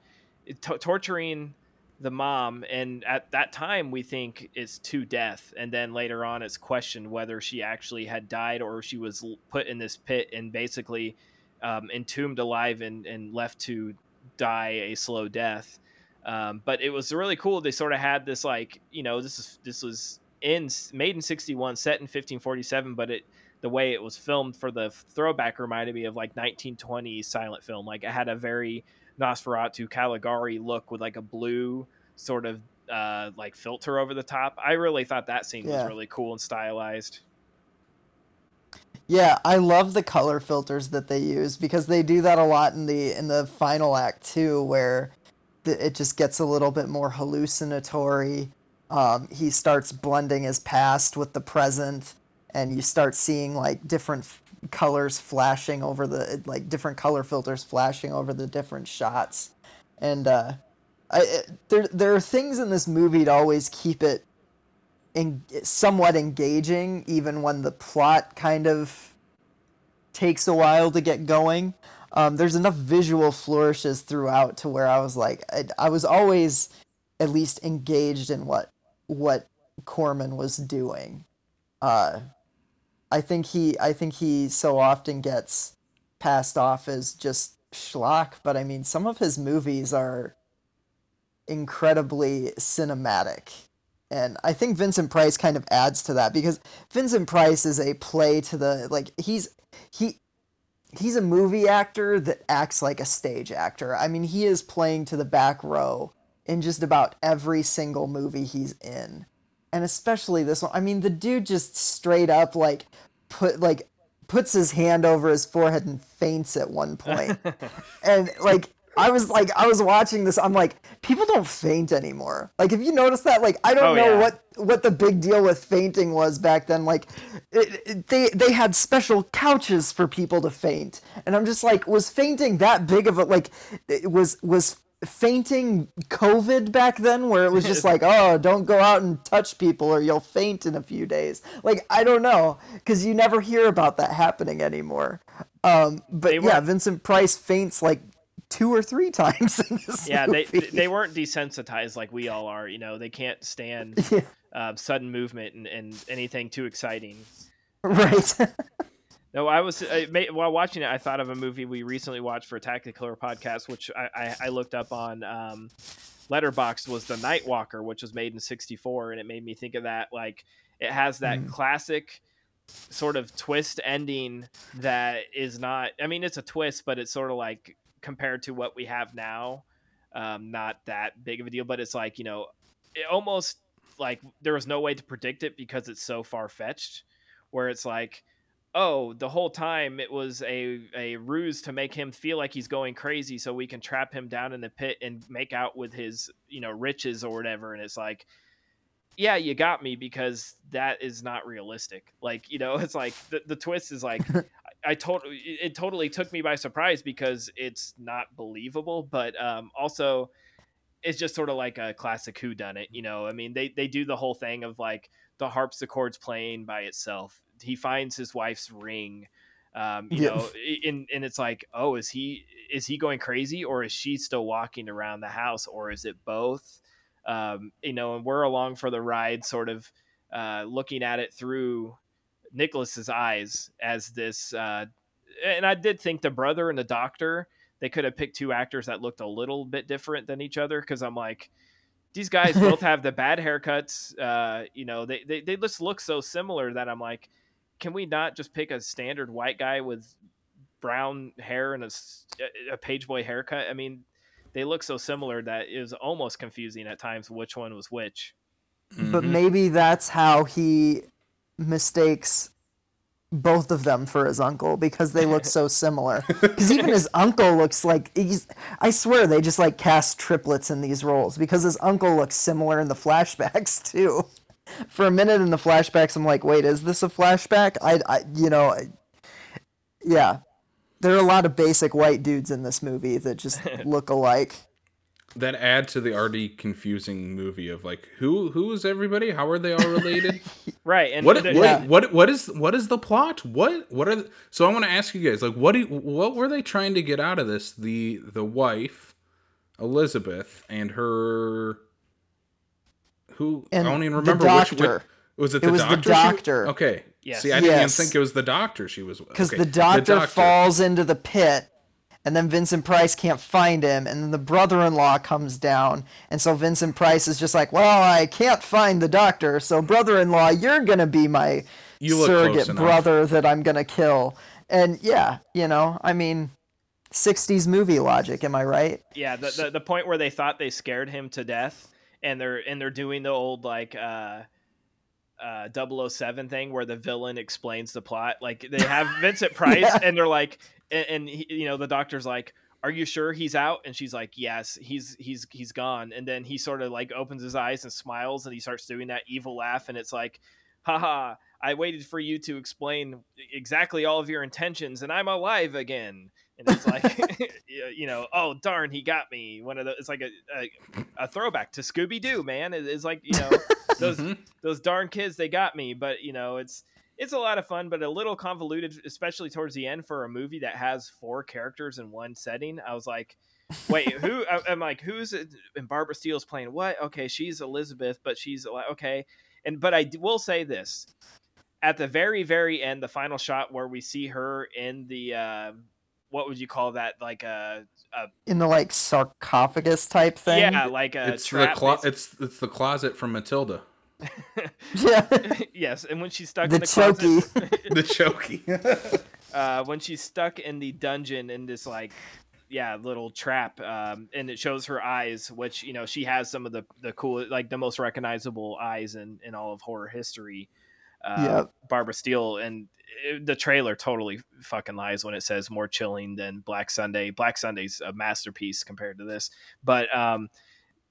t- torturing the mom and at that time we think it's to death. And then later on it's questioned whether she actually had died or she was put in this pit and basically um, entombed alive and, and left to die a slow death. Um, but it was really cool. They sort of had this like you know this is this was in made in 61 set in 1547 but it the way it was filmed for the throwback reminded me of like 1920s silent film like it had a very Nosferatu Caligari look with like a blue sort of uh, like filter over the top. I really thought that scene Yeah. was really cool and stylized. Yeah, I love the color filters that they use because they do that a lot in the in the final act too, where the, it just gets a little bit more hallucinatory. Um, he starts blending his past with the present, and you start seeing like different f- colors flashing over the like different color filters flashing over the different shots, and uh, I, it- there there are things in this movie to always keep it en- somewhat engaging, even when the plot kind of takes a while to get going. Um, there's enough visual flourishes throughout to where I was like, I, I was always at least engaged in what what Corman was doing. Uh, I think he I think he so often gets passed off as just schlock, but I mean some of his movies are incredibly cinematic. And I think Vincent Price kind of adds to that because Vincent Price is a play to the like he's he he's a movie actor that acts like a stage actor. I mean, he is playing to the back row in just about every single movie he's in. And especially this one. I mean, the dude just straight up like put like puts his hand over his forehead and faints at one point. and like I was like I was watching this I'm like people don't faint anymore. Like if you notice that like I don't Oh, know yeah. what what the big deal with fainting was back then like it, it- they they had special couches for people to faint. And I'm just like was fainting that big of a like it was was fainting COVID back then, where it was just like, oh, don't go out and touch people or you'll faint in a few days. Like I don't know, because you never hear about that happening anymore. Um, but They yeah, were- Vincent Price faints like two or three times in this yeah they they weren't desensitized like we all are you know they can't stand Yeah. uh, sudden movement and, and anything too exciting right. No i was I, ma- while watching it i thought of a movie we recently watched for attack the killer podcast which i, I, I looked up on um, Letterboxd was the night walker which was made in 64 and it made me think of that like it has that Mm. classic sort of twist ending that is not i mean it's a twist but it's sort of like compared to what we have now um, not that big of a deal but it's like you know it almost like there was no way to predict it because it's so far-fetched where it's like oh the whole time it was a, a ruse to make him feel like he's going crazy so we can trap him down in the pit and make out with his you know riches or whatever and it's like yeah you got me because that is not realistic like you know it's like the, the twist is like I totally it totally took me by surprise because it's not believable, but um, also it's just sort of like a classic who done it. You know, I mean they they do the whole thing of like the harpsichord's playing by itself. He finds his wife's ring. Um, you Yeah. know, and and it's like, oh, is he is he going crazy or is she still walking around the house or is it both? Um, you know, and we're along for the ride, sort of uh, looking at it through Nicholas's eyes as this. Uh, and I did think the brother and the doctor they could have picked two actors that looked a little bit different than each other because I'm like, these guys both have the bad haircuts. Uh, you know, they, they they just look so similar that I'm like, can we not just pick a standard white guy with brown hair and a page boy haircut? I mean, they look so similar that it was almost confusing at times which one was which. but Mhm. maybe that's how he mistakes both of them for his uncle because they look so similar. Because even his uncle looks like he's. I swear they just like cast triplets in these roles because his uncle looks similar in the flashbacks too. For a minute in the flashbacks, I'm like, wait, is this a flashback? I, I you know, I, yeah. There are a lot of basic white dudes in this movie that just look alike. that add to the already confusing movie of like who who is everybody? How are they all related? Right. And what, what, Yeah. what what is what is the plot? What what are the, so I want to ask you guys like what do, what were they trying to get out of this? The the wife Elizabeth and her who And I don't even the remember which, which doctor. was it It the was the doctor? she- okay. Yes. See, I didn't even think it was the doctor she was with. because Okay, the, doctor falls into the pit and then vincent price can't find him and then the brother-in-law comes down and so vincent price is just like well i can't find the doctor so brother-in-law you're gonna be my You surrogate brother that i'm gonna kill and yeah you know i mean 60s movie logic am i right Yeah, the, the the point where they thought they scared him to death, and they're and they're doing the old like uh, uh, 007 thing where the villain explains the plot. Like they have Vincent Price, Yeah. and they're like, and, and he, you know the doctor's like, "Are you sure he's out?" And she's like, "Yes, he's he's he's gone." And then he sort of like opens his eyes and smiles, and he starts doing that evil laugh, and it's like, "Haha." I waited for you to explain exactly all of your intentions, and I'm alive again and it's like you know oh darn he got me. One of the it's like a a, a throwback to scooby-doo man. It, it's like you know those Mhm. those darn kids they got me. But you know it's it's a lot of fun but a little convoluted especially towards the end for a movie that has four characters in one setting. I was like wait who I- i'm like who's it? and barbara steele's playing what? Okay she's elizabeth but she's like okay. And but i will say this. At the very very end the final shot where we see her in the uh, what would you call that like a, a in the like sarcophagus type thing yeah like a It's the trap clo- it's it's the closet from Matilda. yeah yes and when she's stuck the in the closet, chokey The chokey. uh, when she's stuck in the dungeon in this like yeah little trap um, and it shows her eyes which you know she has some of the the cool like the most recognizable eyes in in all of horror history uh, Yep. barbara steele and it, the trailer totally fucking lies when it says more chilling than black sunday. Black sunday's a masterpiece compared to this. But um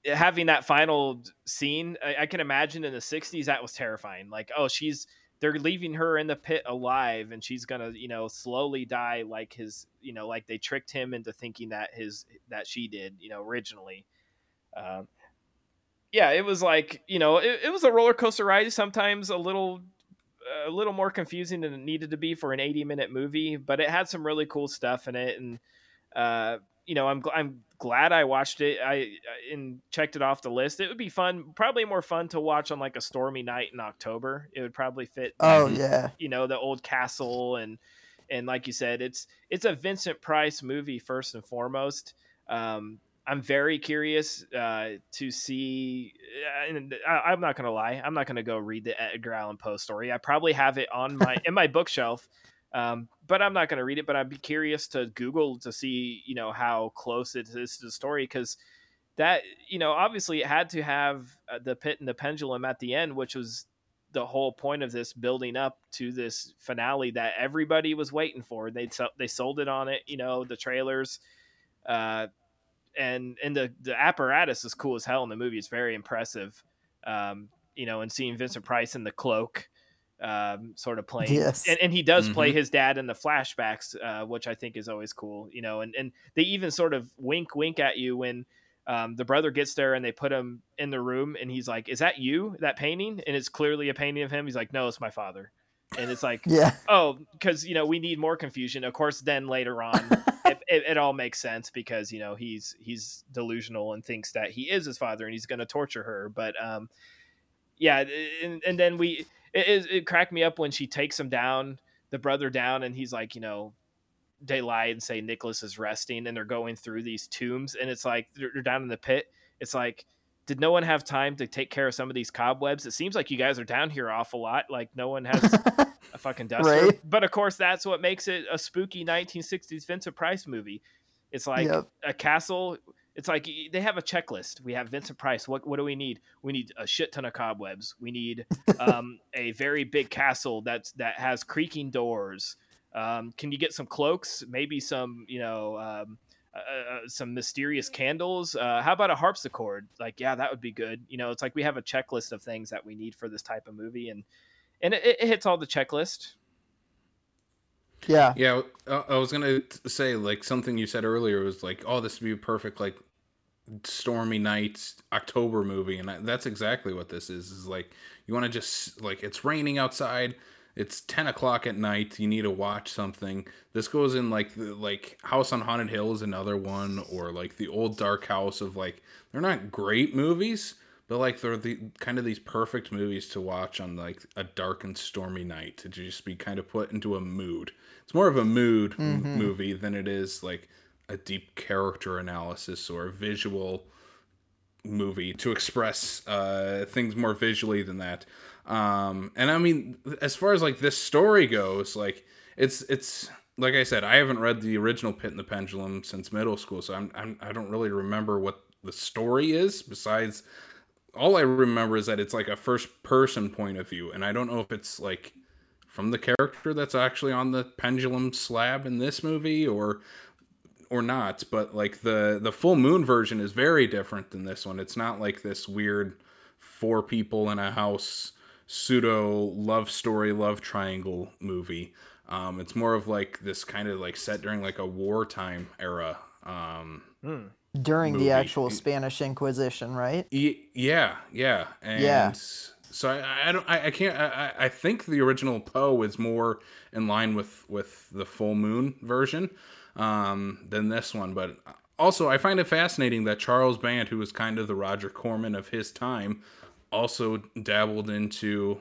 having that final scene I, I can imagine in the 60s that was terrifying. Like oh she's they're leaving her in the pit alive and she's gonna you know slowly die like his you know like they tricked him into thinking that his that she did you know originally. Um, yeah it was like you know it, it was a roller coaster ride sometimes a little a little more confusing than it needed to be for an 80 minute movie but it had some really cool stuff in it and uh, you know i'm, I'm glad i watched it. I and checked it off the list. It would be fun probably more fun to watch on like a stormy night in october. It would probably fit Oh yeah. you know the old castle and and like you said it's it's a vincent price movie first and foremost. Um i'm very curious uh to see uh, and I, i'm not gonna lie i'm not gonna go read the edgar allan poe story i probably have it on my in my bookshelf um but i'm not gonna read it but i'd be curious to google to see you know how close it is to the story because that you know obviously it had to have uh, the pit and the pendulum at the end which was the whole point of this building up to this finale that everybody was waiting for. They they sold it on it, you know, the trailers, uh, and and the the apparatus is cool as hell in the movie. It's very impressive, um, you know, and seeing Vincent Price in the cloak, um, sort of playing, Yes. and, and he does play Mhm. his dad in the flashbacks, uh, which I think is always cool, you know, and and they even sort of wink wink at you when um, the brother gets there and they put him in the room and he's like, "Is that you? That painting?" And it's clearly a painting of him. He's like, "No, it's my father." And it's like, Yeah. oh, because you know we need more confusion. Of course, then later on, it, it, it all makes sense because you know he's he's delusional and thinks that he is his father and he's going to torture her. But um, yeah, and, and then we it, it, cracked me up when she takes him down, the brother down, and he's like, you know, they lie and say Nicholas is resting, and they're going through these tombs, and it's like they're, they're down in the pit. It's like, did no one have time to take care of some of these cobwebs? It seems like you guys are down here awful lot. Like no one has a fucking duster. Right. But of course, that's what makes it a spooky 1960s Vincent Price movie. It's like Yep. a castle. It's like they have a checklist. We have Vincent Price. What what do we need? We need a shit ton of cobwebs. We need um, a very big castle that's that has creaking doors. Um, can you get some cloaks? Maybe some you know um, uh, uh, some mysterious candles. Uh, how about a harpsichord? Like yeah, that would be good. You know, it's like we have a checklist of things that we need for this type of movie, and and it, it hits all the checklist. Yeah. Yeah, I I was gonna say like something you said earlier was like, oh, this would be a perfect like stormy night October movie, and I, that's exactly what this is. Is like you want to just like it's raining outside, it's ten o'clock at night, you need to watch something. This goes in like the like House on Haunted Hill is another one, or like the Old Dark House of like they're not great movies. But like they're the kind of these perfect movies to watch on like a dark and stormy night to just be kind of put into a mood. It's more of a mood m- movie than it is like a deep character analysis or a visual movie to express uh, things more visually than that. Um, and I mean, as far as like this story goes, like it's it's like I said, I haven't read the original Pit and the Pendulum since middle school, so I'm, I'm I don't really remember what the story is. Besides, all I remember is that it's like a first person point of view, and I don't know if it's like from the character that's actually on the pendulum slab in this movie or or not but like the the full moon version is very different than this one it's not like this weird four people in a house pseudo love story love triangle movie um it's more of like this kind of like set during like a wartime era um Hmm. During movie. the actual Spanish Inquisition, right? Yeah, yeah, and Yeah. so I, I don't, I, I can't, I, I- I think the original Poe is more in line with with the full moon version um, than this one, but also I find it fascinating that Charles Band, who was kind of the Roger Corman of his time, also dabbled into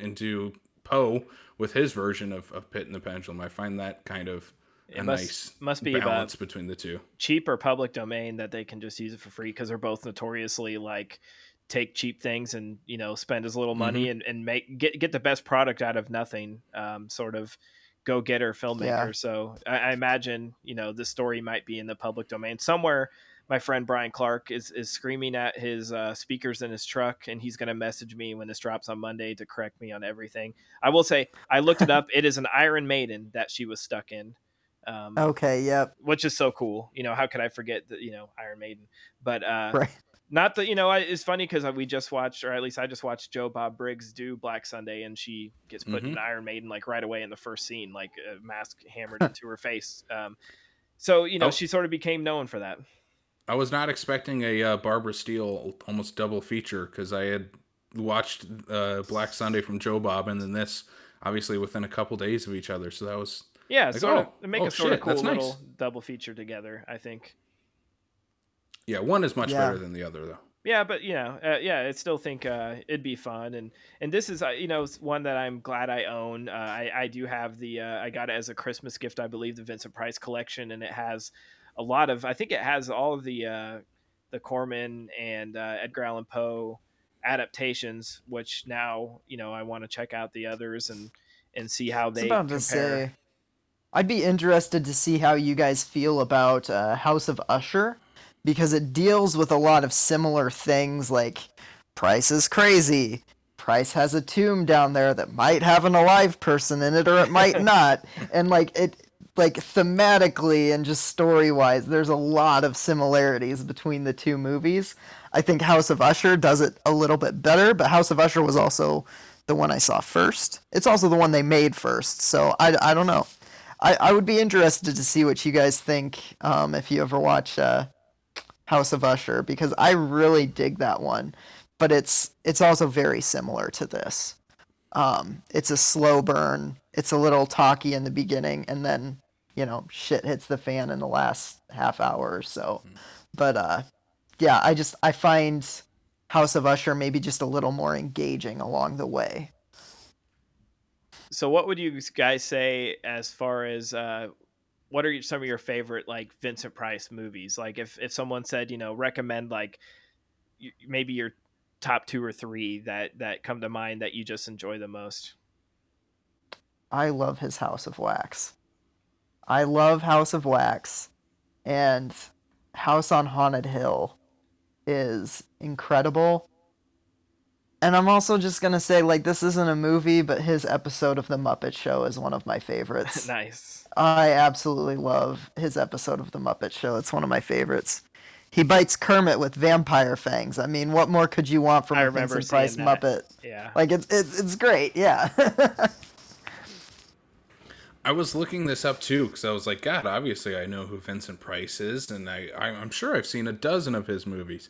into Poe with his version of, of Pit and the Pendulum. I find that kind of a It must- nice must be about- balance between the two. cheap or public domain that they can just use it for free because they're both notoriously like take cheap things and you know spend as little money and, and make get get the best product out of nothing um, sort of go getter filmmaker Yeah. so I, I imagine you know the story might be in the public domain somewhere my friend brian clark is is screaming at his uh, speakers in his truck and he's going to message me when this drops on monday to correct me on everything i will say i looked it up it is an iron maiden that she was stuck in um, Okay, yep. which is so cool. You know, how could I forget that, you know, Iron Maiden? But uh Right. Not that you know, I, it's funny because we just watched, or at least I just watched Joe Bob Briggs do Black Sunday, and she gets put in Mhm. Iron Maiden like right away in the first scene, like a mask hammered into her face. Um, so you know, Oh. she sort of became known for that. I was not expecting a uh, Barbara Steele almost double feature because I had watched uh, Black Sunday from Joe Bob and then this obviously within a couple days of each other. So that was Yeah, Like, sort of oh, they make oh, a sort of cool that's nice. little double feature together. I think. yeah, one is much Yeah. better than the other though. Yeah, but you know, uh, yeah, I still think uh, it'd be fun, and and this is uh, you know one that I'm glad I own. Uh, I I do have the uh, I got it as a Christmas gift, I believe, the Vincent Price collection, and it has a lot of I think it has all of the uh, the Corman and uh, Edgar Allan Poe adaptations, which now you know I want to check out the others and and see how they about compare. to say, I'd be interested to see how you guys feel about uh, House of Usher, because it deals with a lot of similar things like Price is crazy. Price has a tomb down there that might have an alive person in it or it might not. And like it like thematically and just story-wise, there's a lot of similarities between the two movies. I think House of Usher does it a little bit better, but House of Usher was also the one I saw first. It's also the one they made first, so I, I don't know. I, I would be interested to see what you guys think um, if you ever watch uh, House of Usher because I really dig that one, but it's it's also very similar to this. Um, it's a slow burn. It's a little talky in the beginning, and then you know shit hits the fan in the last half hour or so. But uh, yeah, I just I find House of Usher maybe just a little more engaging along the way. So, what would you guys say as far as uh, what are some of your favorite like Vincent Price movies? Like, if if someone said, you know, recommend like maybe your top two or three that that come to mind that you just enjoy the most. I love his House of Wax. I love House of Wax, and House on Haunted Hill is incredible. And I'm also just gonna say, like, this isn't a movie, but his episode of The Muppet Show is one of my favorites. nice. I absolutely love his episode of The Muppet Show. It's one of my favorites. He bites Kermit with vampire fangs. I mean, what more could you want from I a Vincent Price that. Muppet? Yeah. Like, it's it's, it's great. Yeah. I was looking this up too because I was like, God, obviously I know who Vincent Price is, and I, I I'm sure I've seen a dozen of his movies.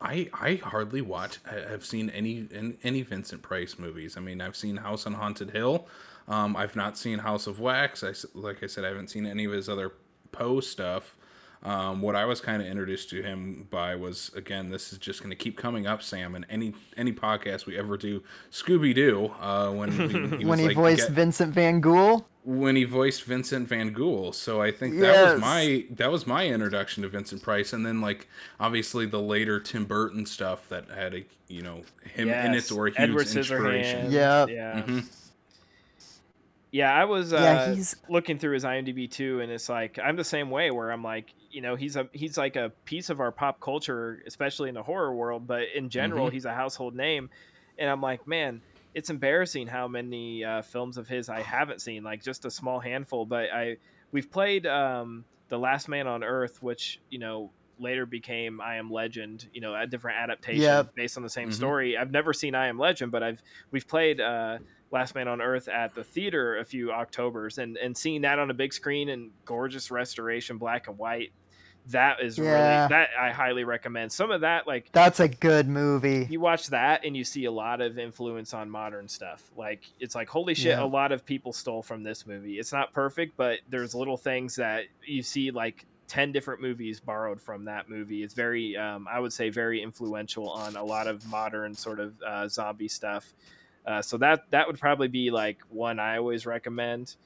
I I hardly watch. I- I've seen any any, any Vincent Price movies. I mean, I've seen House on Haunted Hill. Um, I've not seen House of Wax. I like I said, I haven't seen any of his other Poe stuff. Um, what I was kind of introduced to him by was again, this is just going to keep coming up, Sam, and any any podcast we ever do, Scooby Doo. Uh, when he, he when he like, voiced Vincent Van Ghoul. When he voiced Vincent Van Ghoul. So I think that was my that was my introduction to Vincent Price, and then like obviously the later Tim Burton stuff that had a you know him in it or a huge Edward inspiration. Scissorhands. Yeah. Yeah. Mhm. Yeah, I was uh, Yeah, he's- looking through his IMDb too, and it's like I'm the same way. Where I'm like, you know, he's a he's like a piece of our pop culture, especially in the horror world, but in general, Mhm. he's a household name. And I'm like, man, it's embarrassing how many uh, films of his I haven't seen, like just a small handful. But I we've played um, the Last Man on Earth, which you know later became I Am Legend. You know, a different adaptation Yep. based on the same Mhm. story. I've never seen I Am Legend, but I've we've played. Uh, Last Man on Earth at the theater a few Octobers, and and seeing that on a big screen and gorgeous restoration, black and white, that is Yeah. really that I highly recommend. Some of that, like That's a good movie. you watch that and you see a lot of influence on modern stuff. Like it's like holy shit, Yeah. a lot of people stole from this movie. It's not perfect, but there's little things that you see like 10 different movies borrowed from that movie. It's very um, I would say very influential on a lot of modern sort of uh, zombie stuff. Uh, so that that would probably be like one I always recommend.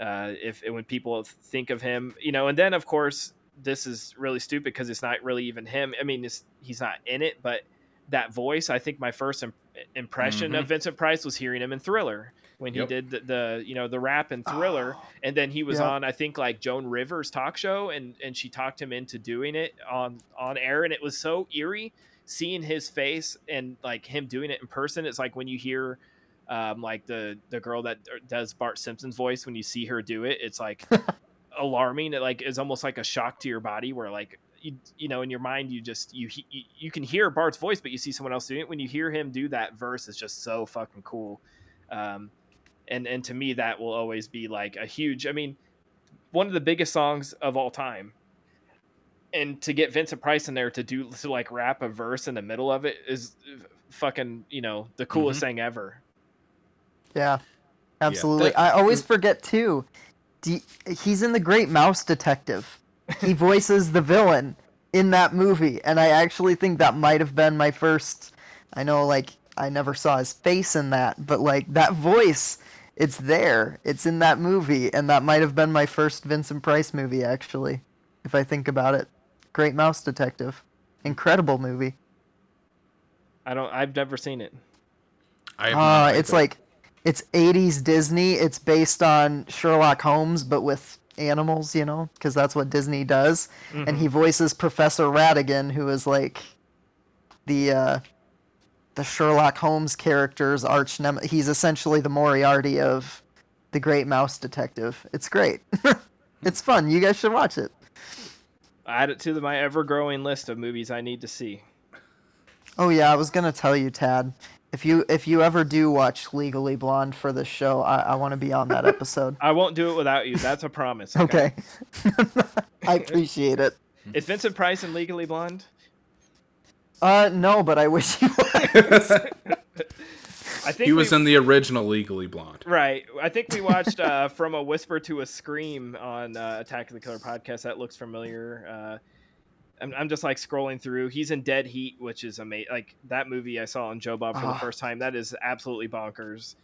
Uh, if when people think of him, you know, and then of course this is really stupid because it's not really even him. I mean, it's, he's not in it, but that voice. I think my first imp- impression of mm-hmm. Vincent Price was hearing him in Thriller when he Yep. did the, the you know the rap in Thriller, ah, and then he was Yeah. on I think like Joan Rivers talk show, and and she talked him into doing it on on air, and it was so eerie seeing his face and like him doing it in person. It's like when you hear. Um, like the the girl that er, does Bart Simpson's voice when you see her do it, it's like alarming. It like is almost like a shock to your body, where like you, you know in your mind you just you you you can hear Bart's voice, but you see someone else doing it. When you hear him do that verse, it's just so fucking cool. Um, and and to me that will always be like a huge. I mean, one of the biggest songs of all time. And to get Vincent Price in there to do to like rap a verse in the middle of it is fucking you know the coolest thing ever. Yeah, absolutely. I always forget too. Do y- he's in the Great Mouse Detective. He voices the villain in that movie, and I actually think that might have been my first. I know, like I never saw his face in that, but like that voice, it's there. It's in that movie, and that might have been my first Vincent Price movie, actually, if I think about it. Great Mouse Detective, incredible movie. I don't. I've never seen it. I Uh, it's either. like it's 80s Disney. It's based on Sherlock Holmes, but with animals, you know, because that's what Disney does. And he voices Professor Ratigan, who is like the uh, the Sherlock Holmes character's arch nemesis. He's essentially the Moriarty of the Great Mouse Detective. It's great. it's fun. You guys should watch it. Add it to the, my ever-growing list of movies I need to see. Oh yeah, I was gonna tell you, Tad. If you if you ever do watch Legally Blonde for this show, I, I want to be on that episode. I won't do it without you. That's a promise. Okay. I appreciate it. Is Vincent Price in Legally Blonde? Uh, no, but I wish he was. I think he was we, in the original Legally Blonde. right. I think we watched uh, From a Whisper to a Scream on uh, Attack of the Killer podcast. That looks familiar. Uh, I'm, I'm just like scrolling through. He's in Dead Heat, which is amazing. Like that movie I saw on Joe Bob for the Ah. first time. That is absolutely bonkers.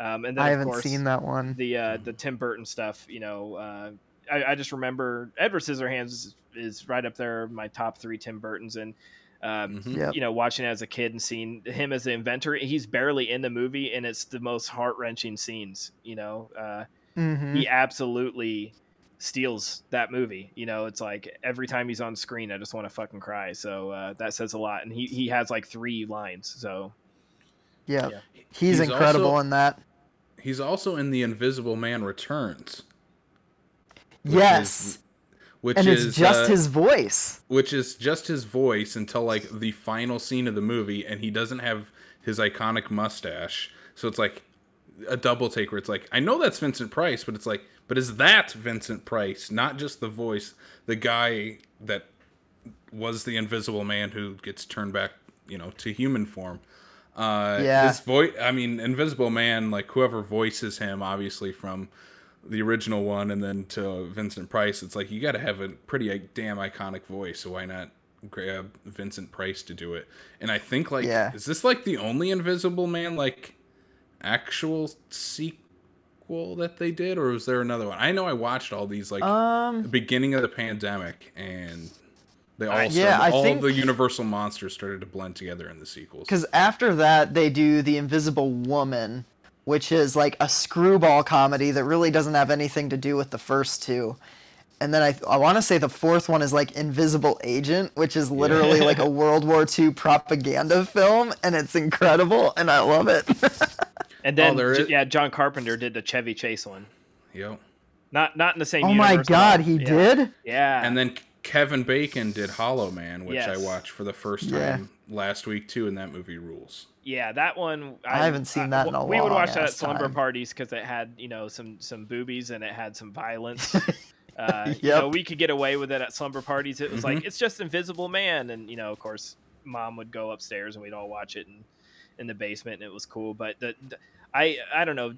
Um, and then I haven't course, seen that one. the uh, the Tim Burton stuff. You know, uh, I, I just remember Edward Scissorhands is, is right up there, my top three Tim Burtons, and um, Mhm. Yep. you know, watching it as a kid and seeing him as the inventor, he's barely in the movie, and it's the most heart wrenching scenes. You know, uh, hmm he absolutely steals that movie. You know, it's like every time he's on screen, I just want to fucking cry. So uh, that says a lot, and he he has like three lines. So Yeah. Yeah. He's, He's incredible also- in that. He's also in The Invisible Man Returns. which Yes. is- which and is it's just uh, his voice. which is just his voice until like the final scene of the movie and he doesn't have his iconic mustache so it's like a double take where it's like i know that's vincent price but it's like but is that vincent price not just the voice the guy that was the invisible man who gets turned back you know to human form uh Yeah. his voice i mean invisible man like whoever voices him obviously from the original one and then to Vincent Price, it's like you got to have a pretty like, damn iconic voice. So why not grab Vincent Price to do it? And I think like Yeah. is this like the only Invisible Man like actual sequel that they did, or was there another one? I know I watched all these like Um, the beginning of the pandemic, and they all I- started, yeah, I all think- the Universal monsters started to blend together in the sequels. because after that they do the Invisible Woman, which is like a screwball comedy that really doesn't have anything to do with the first two. And then I, I want to say the fourth one is like Invisible Agent, which is literally like a World War II propaganda film, and it's incredible, and I love it. and then there J- yeah, John Carpenter did the Chevy Chase one. Yep. Not not in the same. oh my universe, but- God, he yeah. did! Yeah, And then Kevin Bacon did Hollow Man, which I watched for the first Yeah. time last week too, and that movie rules. yeah, that one. I haven't seen that in a while. We would watch that at slumber time. parties because it had you know some some boobies and it had some violence. Uh, you know, we could get away with it at slumber parties. It was Mm-hmm. like it's just Invisible Man, and you know, of course, mom would go upstairs and we'd all watch it in, in the basement, and it was cool. But the, the- I I don't know,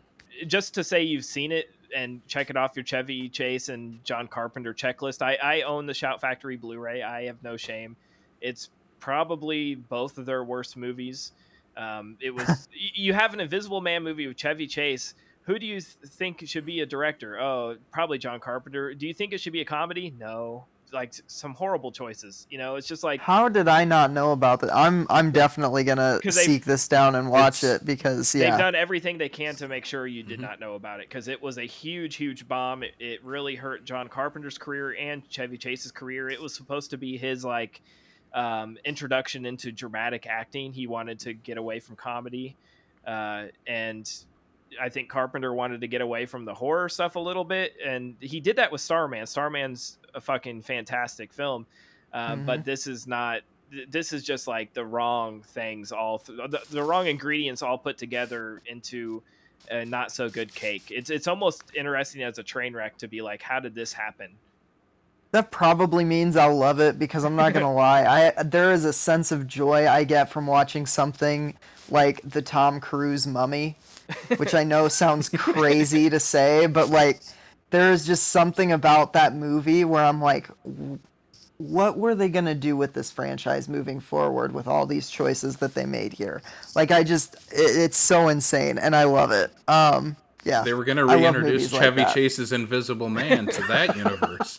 just to say you've seen it and check it off your Chevy Chase and John Carpenter checklist. I I own the Shout Factory Blu-ray. I have no shame. It's probably both of their worst movies. Um, it was you have an Invisible Man movie with Chevy Chase. Who do you th- think should be a director? Oh, probably John Carpenter. Do you think it should be a comedy? No. Like some horrible choices. You know, it's just like How did I not know about that? I'm I'm definitely gonna seek this down and watch it because yeah, they've done everything they can to make sure you did Mhm. not know about it because it was a huge, huge bomb. It, it really hurt John Carpenter's career and Chevy Chase's career. It was supposed to be his like um, introduction into dramatic acting. He wanted to get away from comedy, uh, and I think Carpenter wanted to get away from the horror stuff a little bit, and he did that with Starman. Starman's a fucking fantastic film, uh, but this is not. This is just like the wrong things, all th- the, the wrong ingredients all put together into a not so good cake. It's it's almost interesting as a train wreck to be like, how did this happen? That probably means I'll love it because I'm not gonna lie. I there is a sense of joy I get from watching something like the Tom Cruise Mummy, which I know sounds crazy to say, but like there is just something about that movie where I'm like, what were they gonna do with this franchise moving forward with all these choices that they made here? Like I just, it, it's so insane, and I love it. Um, yeah. They were going to reintroduce movies like Chevy. Chase's Invisible Man to that universe.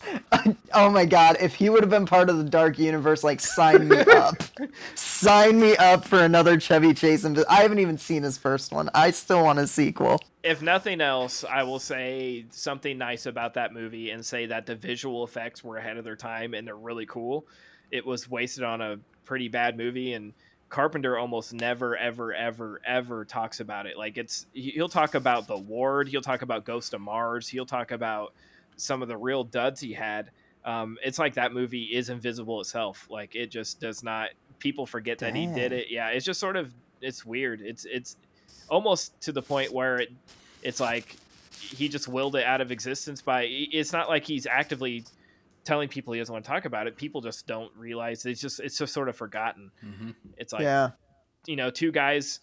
Oh my god, if he would have been part of the Dark Universe, like sign me up. sign me up for another Chevy Chase. And I haven't even seen his first one. I still want a sequel. If nothing else, I will say something nice about that movie and say that the visual effects were ahead of their time and they're really cool. It was wasted on a pretty bad movie and Carpenter almost never ever ever ever talks about it. Like it's he- he'll talk about The Ward, he'll talk about Ghost of Mars, he'll talk about some of the real duds he had. Um, it's like that movie is invisible itself. Like it just does not. People forget that he did it. Yeah, it's just sort of it's weird. It's it's almost to the point where it it's like he just willed it out of existence by it's not like he's actively telling people he doesn't want to talk about it people just don't realize it's just it's just sort of forgotten hmm it's like yeah. you know two guys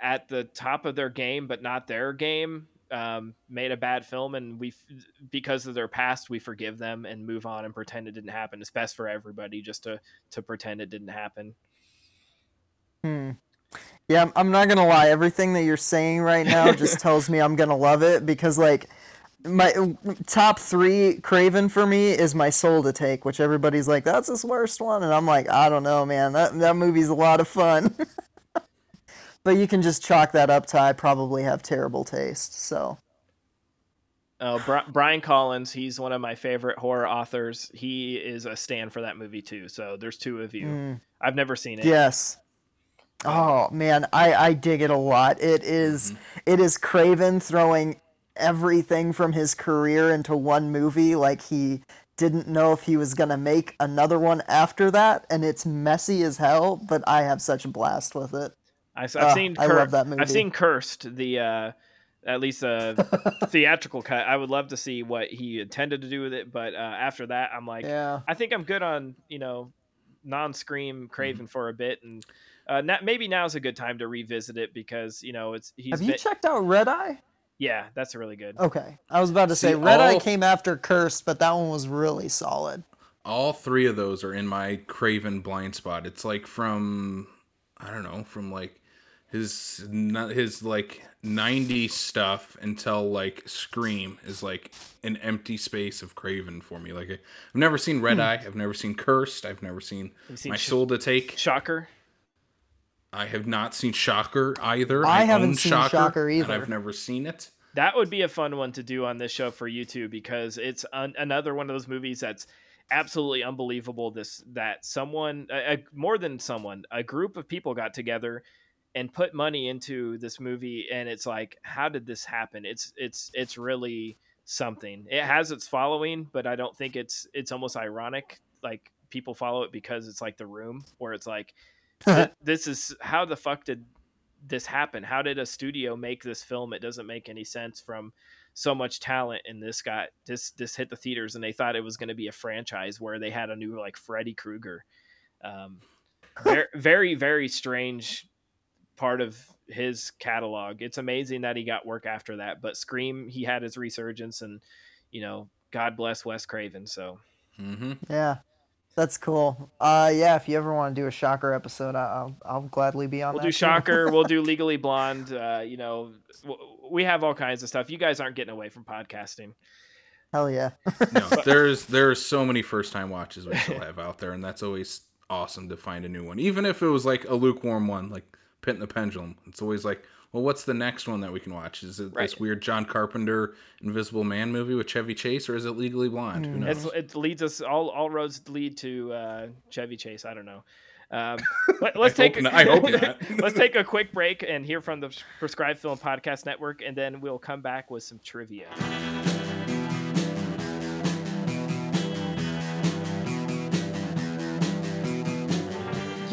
at the top of their game but not their game um, made a bad film and we because of their past we forgive them and move on and pretend it didn't happen it's best for everybody just to to pretend it didn't happen Hmm. Yeah, I'm- not gonna lie. Everything that you're saying right now just tells me I'm gonna love it because, like, my top three Craven for me is my Soul to Take, which everybody's like, that's his worst one, and I'm like, I don't know, man. That that movie's a lot of fun. but you can just chalk that up to I probably have terrible taste. So Oh, Bri- Brian Collins, he's one of my favorite horror authors. He is a stand for that movie too. So there's two of you. mm, I've never seen it. yes. Oh man, I I dig it a lot. It is- it is Craven throwing everything from his career into one movie like he didn't know if he was going to make another one after that and it's messy as hell, but I have such a blast with it. I've, I've Ah, seen. I love that movie. I've seen Cursed, the uh, at least a theatrical cut. I would love to see what he intended to do with it, but uh, after that, I'm like, Yeah. I think I'm good on you know non-scream Craven for a bit, and uh, na- maybe now's a good time to revisit it because you know it's he's Have you been- checked out Red Eye? yeah, that's really good. Okay. I was about to See, say Red Eye came after Cursed, but that one was really solid. All three of those are in my Craven blind spot. It's like from I don't know, from like his not his like 90 stuff until like Scream is like an empty space of Craven for me. Like I've never seen Red Eye, I've never seen Cursed, I've never seen Hmm. seen My Sh- Soul to Take. Shocker. I have not seen Shocker either. I haven't seen Shocker And either. I've never seen it. That would be a fun one to do on this show for you because it's an, another one of those movies that's absolutely unbelievable. This that someone, a, a- more than someone, a group of people got together and put money into this movie, and it's like, how did this happen? It's it's it's really something. It has its following, but I don't think it's it's almost ironic. Like people follow it because it's like The Room, where it's like, th- this is how the fuck did this happen? How did a studio make this film? It doesn't make any sense from so much talent and this got this this hit the theaters and they thought it was going to be a franchise where they had a new like Freddy Krueger. Um, very very very strange part of his catalog. It's amazing that he got work after that, but Scream he had his resurgence and you know God bless Wes Craven. So hmm Yeah. That's cool. Uh yeah, if you ever want to do a Shocker episode, I- I'll I'll gladly be on we'll that. do too. Shocker. we'll do Legally Blonde. Uh, you know, we have all kinds of stuff. You guys aren't getting away from podcasting. Hell yeah. No, there's there's so many first time watches we still have out there, and that's always awesome to find a new one. Even if it was like a lukewarm one, like Pit and the Pendulum. It's always like, well, what's the next one that we can watch? Is it this weird John Carpenter Invisible Man movie with Chevy Chase, or is it Legally Blonde? Who knows? It's, it leads us all. All roads lead to uh, Chevy Chase. I don't know. Um, let, us take. hope I hope not. let's take a quick break and hear from the Prescribed Film Podcast Network, and then we'll come back with some trivia.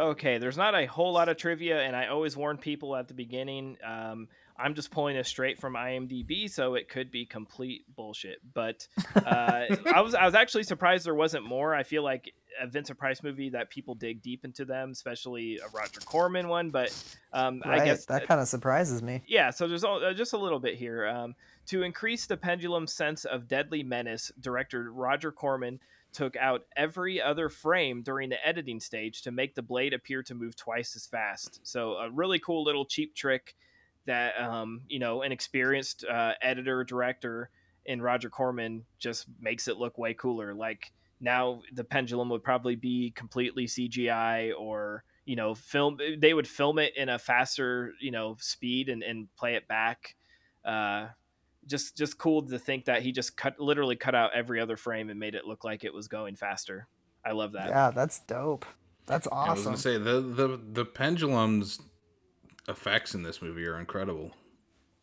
Okay, there's not a whole lot of trivia, and I always warn people at the beginning. Um, I'm just pulling this straight from IMDb, so it could be complete bullshit. But uh, I was I was actually surprised there wasn't more. I feel like a Vincent Price movie that people dig deep into them, especially a Roger Corman one. But um, Right, I guess that kind of surprises me. yeah, so there's al- uh, just a little bit here. Um, to increase the pendulum's sense of deadly menace, director Roger Corman took out every other frame during the editing stage to make the blade appear to move twice as fast. So a really cool little cheap trick that um, you know an experienced uh, editor director in Roger Corman just makes it look way cooler. Like now the pendulum would probably be completely CGI or you know film they would film it in a faster you know speed and, and play it back uh just just cool to think that he just cut literally cut out every other frame and made it look like it was going faster i love that Yeah, that's dope. That's awesome. I was gonna say the the the pendulum's effects in this movie are incredible.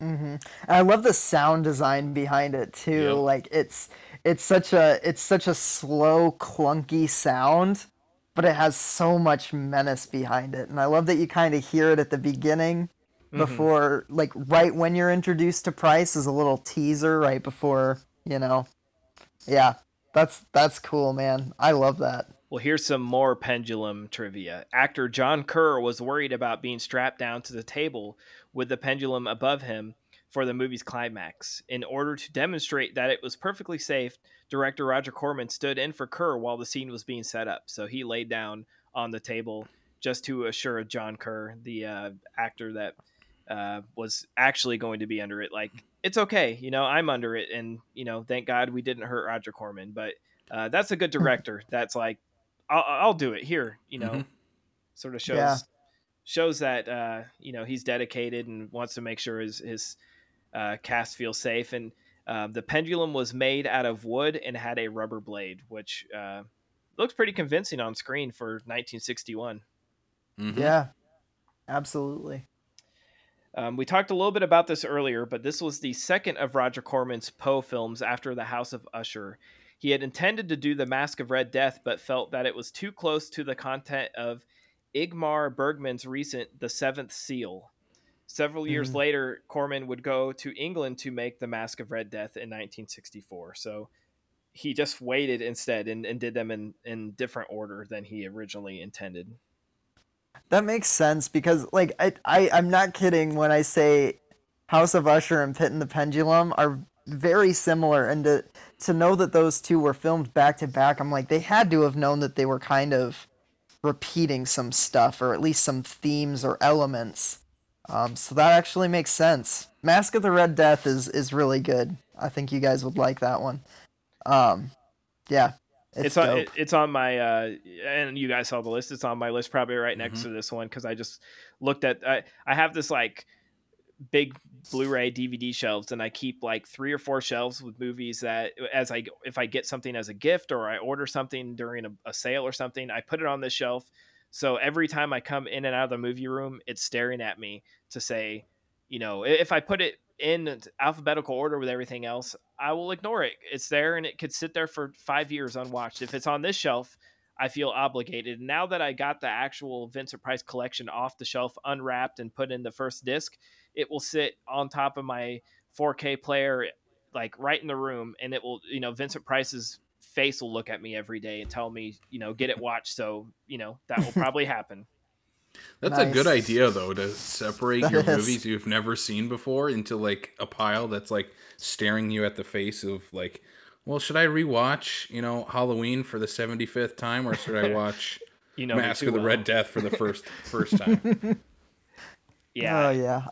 Mm-hmm. And I love the sound design behind it too. Yep. Like it's it's such a it's such a slow, clunky sound, but it has so much menace behind it. And I love that you kind of hear it at the beginning before like right when you're introduced to Price is a little teaser right before, you know. Yeah. That's that's cool, man. I love that. well here's some more pendulum trivia actor john kerr was worried about being strapped down to the table with the pendulum above him for the movie's climax in order to demonstrate that it was perfectly safe director roger corman stood in for kerr while the scene was being set up so he laid down on the table just to assure john kerr the uh, actor that uh, was actually going to be under it. Like it's okay, you know, I'm under it, and you know, thank God we didn't hurt Roger Corman. But uh, that's a good director. That's like, I'll, I'll do it here. You know, Mhm. sort of shows Yeah. shows that uh, you know he's dedicated and wants to make sure his his uh, cast feels safe. And uh, the pendulum was made out of wood and had a rubber blade, which uh, looks pretty convincing on screen for 1961. Mhm. Yeah. Absolutely. Um, we talked a little bit about this earlier, but this was the second of Roger Corman's Poe films after The House of Usher. He had intended to do The Mask of Red Death, but felt that it was too close to the content of Ingmar Bergman's recent The Seventh Seal. Several years Mhm. later, Corman would go to England to make The Mask of Red Death in 1964. So he just waited instead and, and did them in, in different order than he originally intended. That makes sense because, like, I, I, I'm not kidding when I say House of Usher and Pit and the Pendulum are very similar, and to to know that those two were filmed back to back, I'm like, they had to have known that they were kind of repeating some stuff, or at least some themes or elements. Um, so that actually makes sense. Mask of the Red Death is is really good. I think you guys would like that one. Um, yeah, it's, it's, on it, it's on my uh and you guys saw the list. It's on my list probably right next Mm-hmm. to this one because i just looked at I, I have this like big blu-ray dvd shelves and i keep like three or four shelves with movies that as i if i get something as a gift or i order something during a, a sale or something i put it on this shelf. So every time i come in and out of the movie room it's staring at me to say you know if i put it in alphabetical order with everything else i will ignore it. It's there and it could sit there for five years unwatched. If it's on this shelf i feel obligated. Now that i got the actual vincent price collection off the shelf unwrapped and put in the first disc it will sit on top of my 4k player like right in the room and it will you know vincent price's face will look at me every day and tell me you know get it watched. So you know that will probably happen That's a good idea though to separate That your is. movies you've never seen before into like a pile that's like staring you at the face of like, well, should I rewatch, you know, Halloween for the 75th time or should I watch you know Mask of the well. Red Death for the first first time? yeah Oh yeah.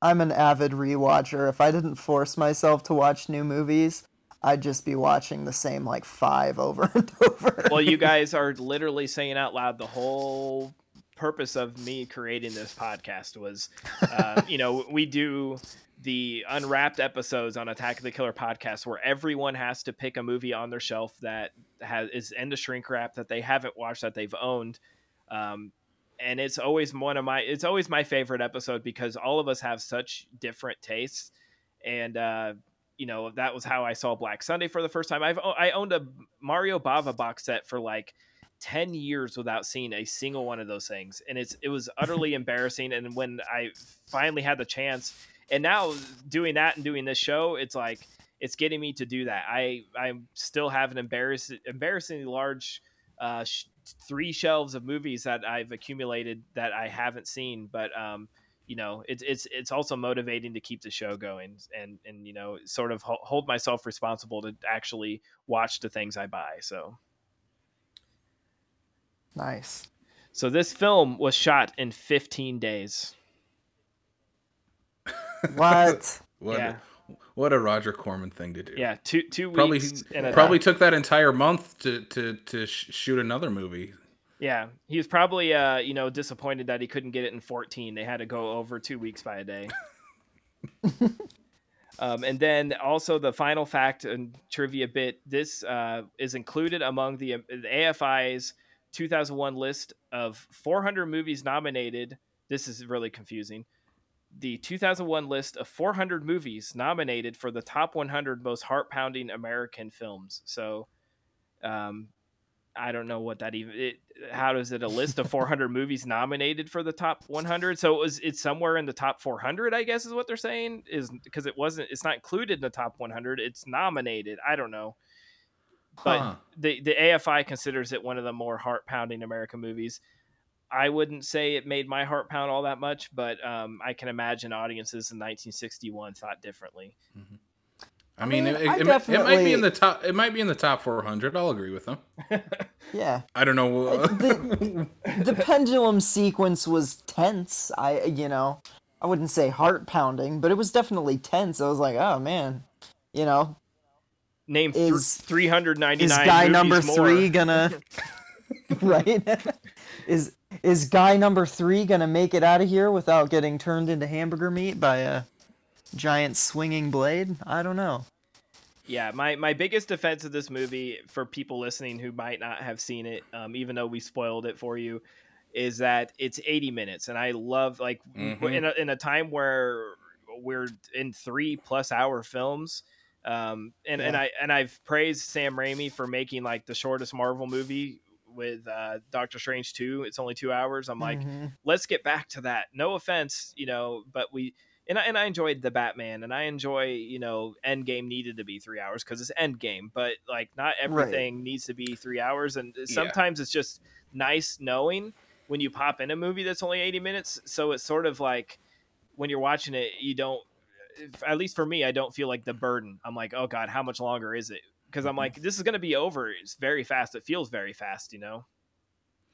I'm an avid rewatcher. If I didn't force myself to watch new movies, I'd just be watching the same like five over and over. well, you guys are literally saying out loud the whole purpose of me creating this podcast was, uh, you know, we do the unwrapped episodes on Attack of the Killer podcast where everyone has to pick a movie on their shelf that has is in the shrink wrap that they haven't watched that they've owned. Um, and it's always one of my it's always my favorite episode because all of us have such different tastes and uh you know that was how i saw black sunday for the first time i've i owned a mario bava box set for like 10 years without seeing a single one of those things and it's it was utterly embarrassing and when i finally had the chance and now doing that and doing this show it's like it's getting me to do that i i still have an embarrassing embarrassingly large uh, sh- three shelves of movies that I've accumulated that I haven't seen, but um, you know, it's it's it's also motivating to keep the show going and and you know, sort of hold myself responsible to actually watch the things I buy. So nice. So this film was shot in 15 days. What? what? Yeah. What a Roger Corman thing to do. Yeah, two two Probably weeks. and probably took that entire month to to to shoot another movie. Yeah, he was probably uh you know disappointed that he couldn't get it in 14. They had to go over two weeks by a day. um, and then also the final fact and trivia bit: this uh, is included among the, the AFI's 2001 list of 400 movies nominated. This is really confusing the 2001 list of 400 movies nominated for the top 100 most heart pounding American films. So, um, I don't know what that even. It, how does it a list of 400 movies nominated for the top 100? So it was it's somewhere in the top 400, I guess is what they're saying. Is because it wasn't. It's not included in the top 100. It's nominated. I don't know. But Huh. the the AFI considers it one of the more heart pounding American movies. I wouldn't say it made my heart pound all that much, but um, I can imagine audiences in 1961 thought differently. I mean, mean, it, I it, might- it might be in the top. It might be in the top 400. I'll agree with them. Yeah. I don't know. the, the pendulum sequence was tense. I, you know, I wouldn't say heart pounding, but it was definitely tense. I was like, oh man, you know, Name th- Is- 399 is guy movies number more. three gonna right? is is guy number three gonna make it out of here without getting turned into hamburger meat by a giant swinging blade? I don't know. Yeah, my, my biggest defense of this movie for people listening who might not have seen it, um, even though we spoiled it for you, is that it's 80 minutes. And I love, like, w- Mhm. in, a, in a time where we're in three plus hour films. Um, and, and I and I've praised Sam Raimi for making like the shortest Marvel movie with uh, Doctor Strange 2. It's only two hours. I'm like, Mhm. let's get back to that. No offense, you know, but we and I, and I enjoyed the Batman and I enjoy, you know, Endgame needed to be three hours because it's Endgame, but like not everything needs to be three hours. And sometimes it's just nice knowing when you pop in a movie that's only 80 minutes. So it's sort of like when you're watching it, you don't, at least for me, I don't feel like the burden. I'm like, oh God, how much longer is it? Because I'm mm-hmm. like, this is going to be over. It's very fast. It feels very fast, you know?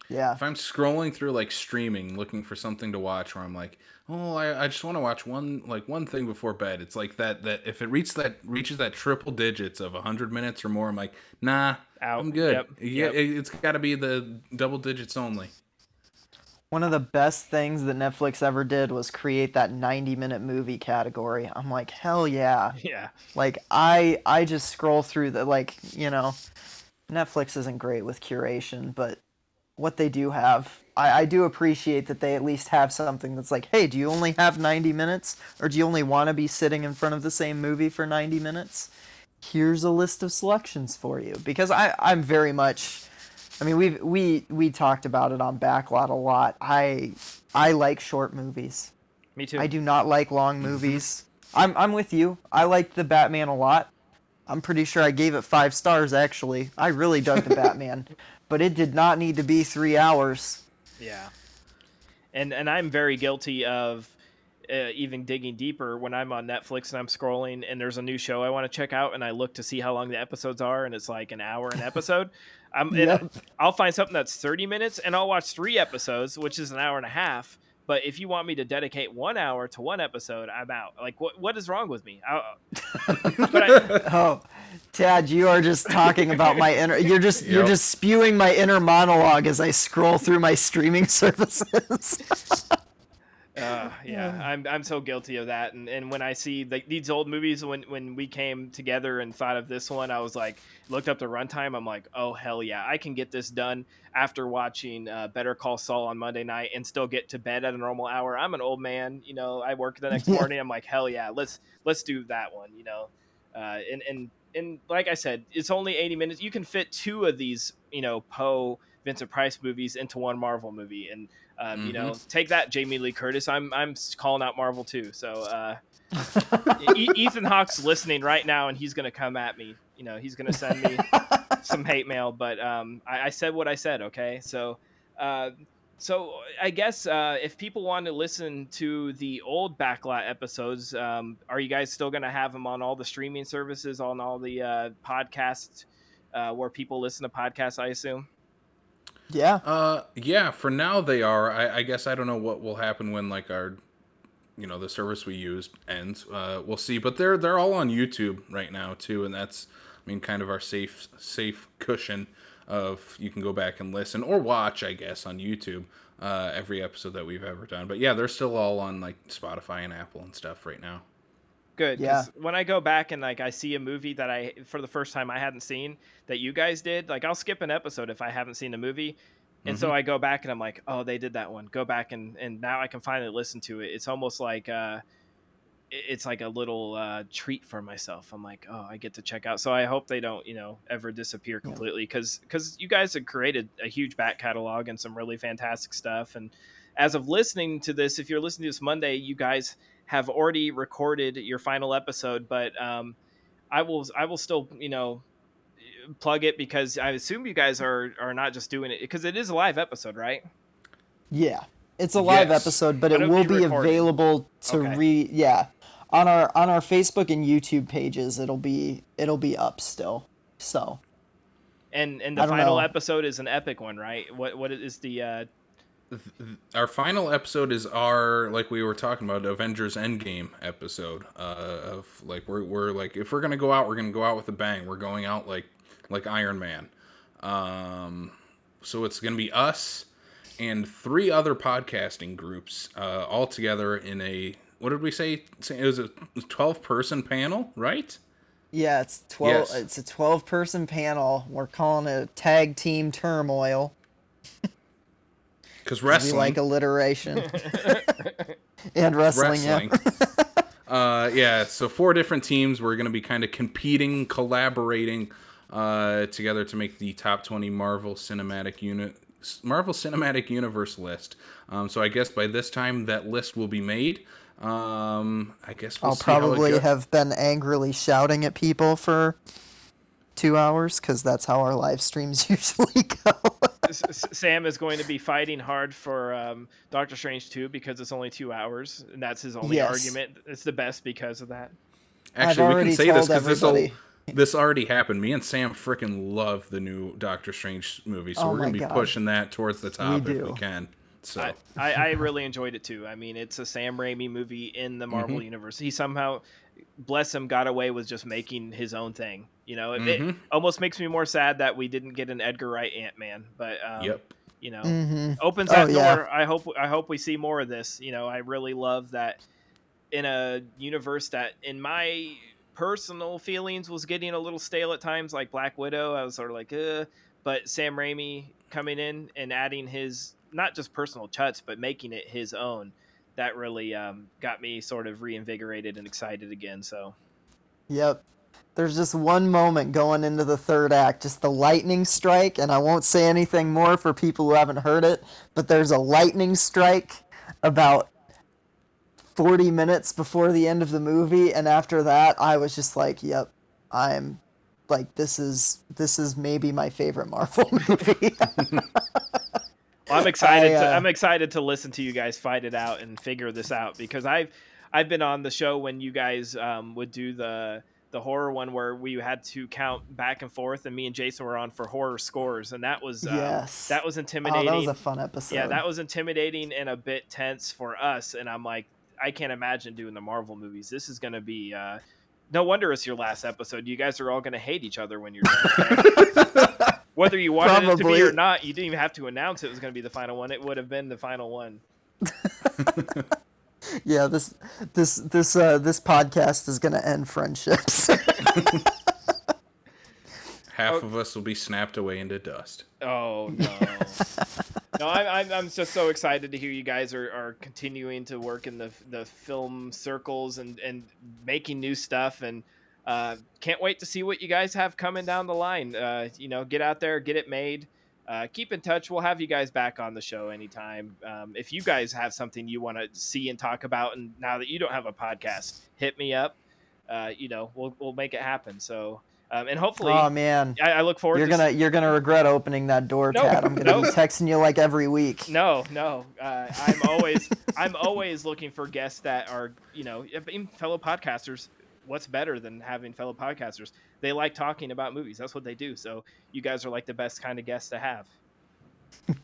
Yeah. if I'm scrolling through like streaming looking for something to watch, where I'm like, oh, I, I just want to watch one like one thing before bed. It's like that that if it reaches that reaches that triple digits of hundred minutes or more, I'm like, nah, Out. I'm good. Yep. Yeah, Yep. it, it's got to be the double digits only. One of the best things that Netflix ever did was create that 90 minute movie category. I'm like, hell yeah. Yeah. Like I I just scroll through the like, you know, Netflix isn't great with curation, but what they do have, I, I do appreciate that they at least have something that's like, hey, do you only have 90 minutes? Or do you only want to be sitting in front of the same movie for 90 minutes? Here's a list of selections for you. Because I, I'm very much I mean we've we we talked about it on Backlot a lot. I I like short movies. Me too. I do not like long movies. I'm I'm with you. I liked the Batman a lot. I'm pretty sure I gave it five stars actually. I really dug the Batman, but it did not need to be three hours. Yeah, and and I'm very guilty of uh, even digging deeper when I'm on Netflix and I'm scrolling and there's a new show I want to check out and I look to see how long the episodes are and it's like an hour an episode. I'm and Yep. I'll find something that's 30 minutes and I'll watch three episodes, which is an hour and a half. But if you want me to dedicate one hour to one episode, I'm out. Like, what what is wrong with me? I, I, Oh, Tad, you are just talking about my inner. You're just you're just spewing my inner monologue as I scroll through my streaming services. Uh, yeah, I'm I'm so guilty of that. And and when I see like these old movies, when when we came together and thought of this one, I was like, looked up the runtime. I'm like, oh hell yeah, I can get this done after watching uh, Better Call Saul on Monday night and still get to bed at a normal hour. I'm an old man, you know. I work the next morning. I'm like, hell yeah, let's let's do that one, you know. Uh, and and and like I said, it's only 80 minutes. You can fit two of these, you know, Poe Vincent Price movies into one Marvel movie, and um, you know, take that, Jamie Lee Curtis. I'm I'm calling out Marvel too. So uh, e- Ethan Hawke's listening right now, and he's gonna come at me. You know, he's gonna send me some hate mail, but um, I, I said what I said. Okay, so. Uh, so I guess uh, if people want to listen to the old backlot episodes, um, are you guys still going to have them on all the streaming services, on all the uh, podcasts uh, where people listen to podcasts? I assume. Yeah. Uh, yeah. For now, they are. I, I guess I don't know what will happen when like our, you know, the service we use ends. Uh, we'll see. But they're they're all on YouTube right now too, and that's I mean kind of our safe safe cushion of you can go back and listen or watch, I guess, on YouTube. Uh, every episode that we've ever done, but yeah, they're still all on like Spotify and Apple and stuff right now. Good. Yeah. When I go back and like I see a movie that I for the first time I hadn't seen that you guys did, like I'll skip an episode if I haven't seen a movie. And so I go back and I'm like, oh, they did that one. Go back and and now I can finally listen to it. It's almost like uh, it's like a little uh, treat for myself. I'm like, oh, I get to check out. So I hope they don't, you know, ever disappear completely because because you guys have created a huge back catalog and some really fantastic stuff. And as of listening to this, if you're listening to this Monday, you guys have already recorded your final episode, but um, I will I will still you know plug it because I assume you guys are are not just doing it because it is a live episode, right? Yeah. It's a live Yes. episode, but But it it'll be be available to Okay. re yeah. On our on our Facebook and YouTube pages, it'll be it'll be up still. So And and the final know. episode is an epic one, right? What what is the uh, our final episode is our like we were talking about Avengers Endgame episode uh, of like we're we're like if we're gonna go out we're gonna go out with a bang we're going out like like Iron Man um so it's gonna be us and three other podcasting groups uh, all together in a what did we say it was a 12 person panel right yeah, it's twelve. Yes. It's a twelve person panel. We're calling it tag team turmoil. because 'cause We wrestling like alliteration. and wrestling, wrestling. uh, yeah, so four different teams. We're going to be kind of competing, collaborating uh, together to make the top 20 Marvel Cinematic Unit. Marvel Cinematic Universe list. Um, so I guess by this time that list will be made. Um, I guess we'll I'll see how it probably go- have been angrily shouting at people for two hours because that's how our live streams usually go. S- S- Sam is going to be fighting hard for um, Doctor Strange 2 because it's only two hours, and that's his only Yes. argument. It's the best because of that. Actually, we can say this because this everybody. this already happened. Me and Sam freaking love the new Doctor Strange movie, so Oh we're gonna be God. pushing that towards the top if we can. So I, I, I really enjoyed it too. I mean, it's a Sam Raimi movie in the Marvel Mm-hmm. universe. He somehow, bless him, got away with just making his own thing. You know, it, it Mhm. almost makes me more sad that we didn't get an Edgar Wright Ant Man. But um, yep. you know, hmm opens Oh, that yeah. door. I hope I hope we see more of this. You know, I really love that in a universe that, in my personal feelings, was getting a little stale at times, like Black Widow. I was sort of like, uh, but Sam Raimi coming in and adding his not just personal touch, but making it his own. That really um, got me sort of reinvigorated and excited again. So Yep. There's just one moment going into the third act, just the lightning strike, and I won't say anything more for people who haven't heard it, but there's a lightning strike about 40 minutes before the end of the movie, and after that, I was just like, yep, I'm like this is this is maybe my favorite Marvel movie. I'm excited. I, to, uh, I'm excited to listen to you guys fight it out and figure this out because I've I've been on the show when you guys um, would do the the horror one where we had to count back and forth, and me and Jason were on for horror scores, and that was um, Yes. that was oh, intimidating. that was a fun episode. yeah, that was intimidating and a bit tense for us, and I'm like, I can't imagine doing the Marvel movies. This is going to be uh, no wonder it's your last episode. You guys are all gonna hate each other when you're done. Whether you wanted it to be or not, you didn't even have to announce it was gonna be the final one. It would have been the final one. Yeah, this this this uh this podcast is gonna end friendships. Half of us will be snapped away into dust. Oh no. no, I'm, I'm I'm just so excited to hear you guys are, are continuing to work in the the film circles and and making new stuff and uh, can't wait to see what you guys have coming down the line. Uh, you know, get out there, get it made. Uh, keep in touch. We'll have you guys back on the show anytime. Um, if you guys have something you want to see and talk about, and now that you don't have a podcast, hit me up. Uh, you know, we'll we'll make it happen. So, um, and hopefully, oh man, I, I look forward. you're to gonna you're gonna regret opening that door, No, Tad. I'm gonna no. be texting you like every week. No, no. Uh, I'm always I'm always looking for guests that are you know fellow podcasters. What's better than having fellow podcasters? They like talking about movies. That's what they do. So you guys are like the best kind of guests to have.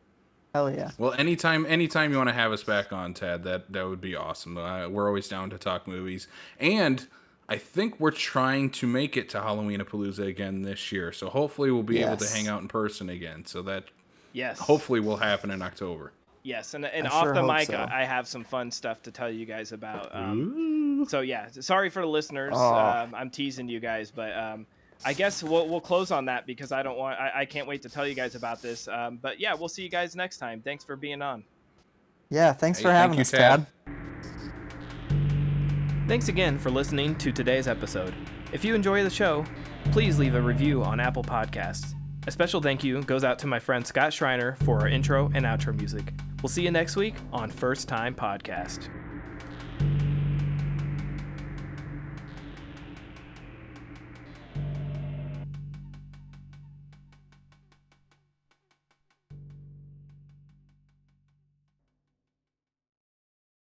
Hell yeah. Well, anytime, anytime you want to have us back on, Tad, that that would be awesome. Uh, we're always down to talk movies, and I think we're trying to make it to Halloween Palooza again this year. So hopefully, we'll be able to hang out in person again. So that Yes. hopefully will happen in October. Yes, and and I off sure the mic, so. I I have some fun stuff to tell you guys about. Um, so yeah, sorry for the listeners. Aw. Um, I'm teasing you guys, but um, I guess we'll we'll close on that because I don't want I, I can't wait to tell you guys about this. Um, but yeah, we'll see you guys next time. Thanks for being on. Yeah, thanks Hey, for thank having you, us, Tad. Tad. Thanks again for listening to today's episode. If you enjoy the show, please leave a review on Apple Podcasts. A special thank you goes out to my friend Scott Schreiner for our intro and outro music. We'll see you next week on First Time Podcast.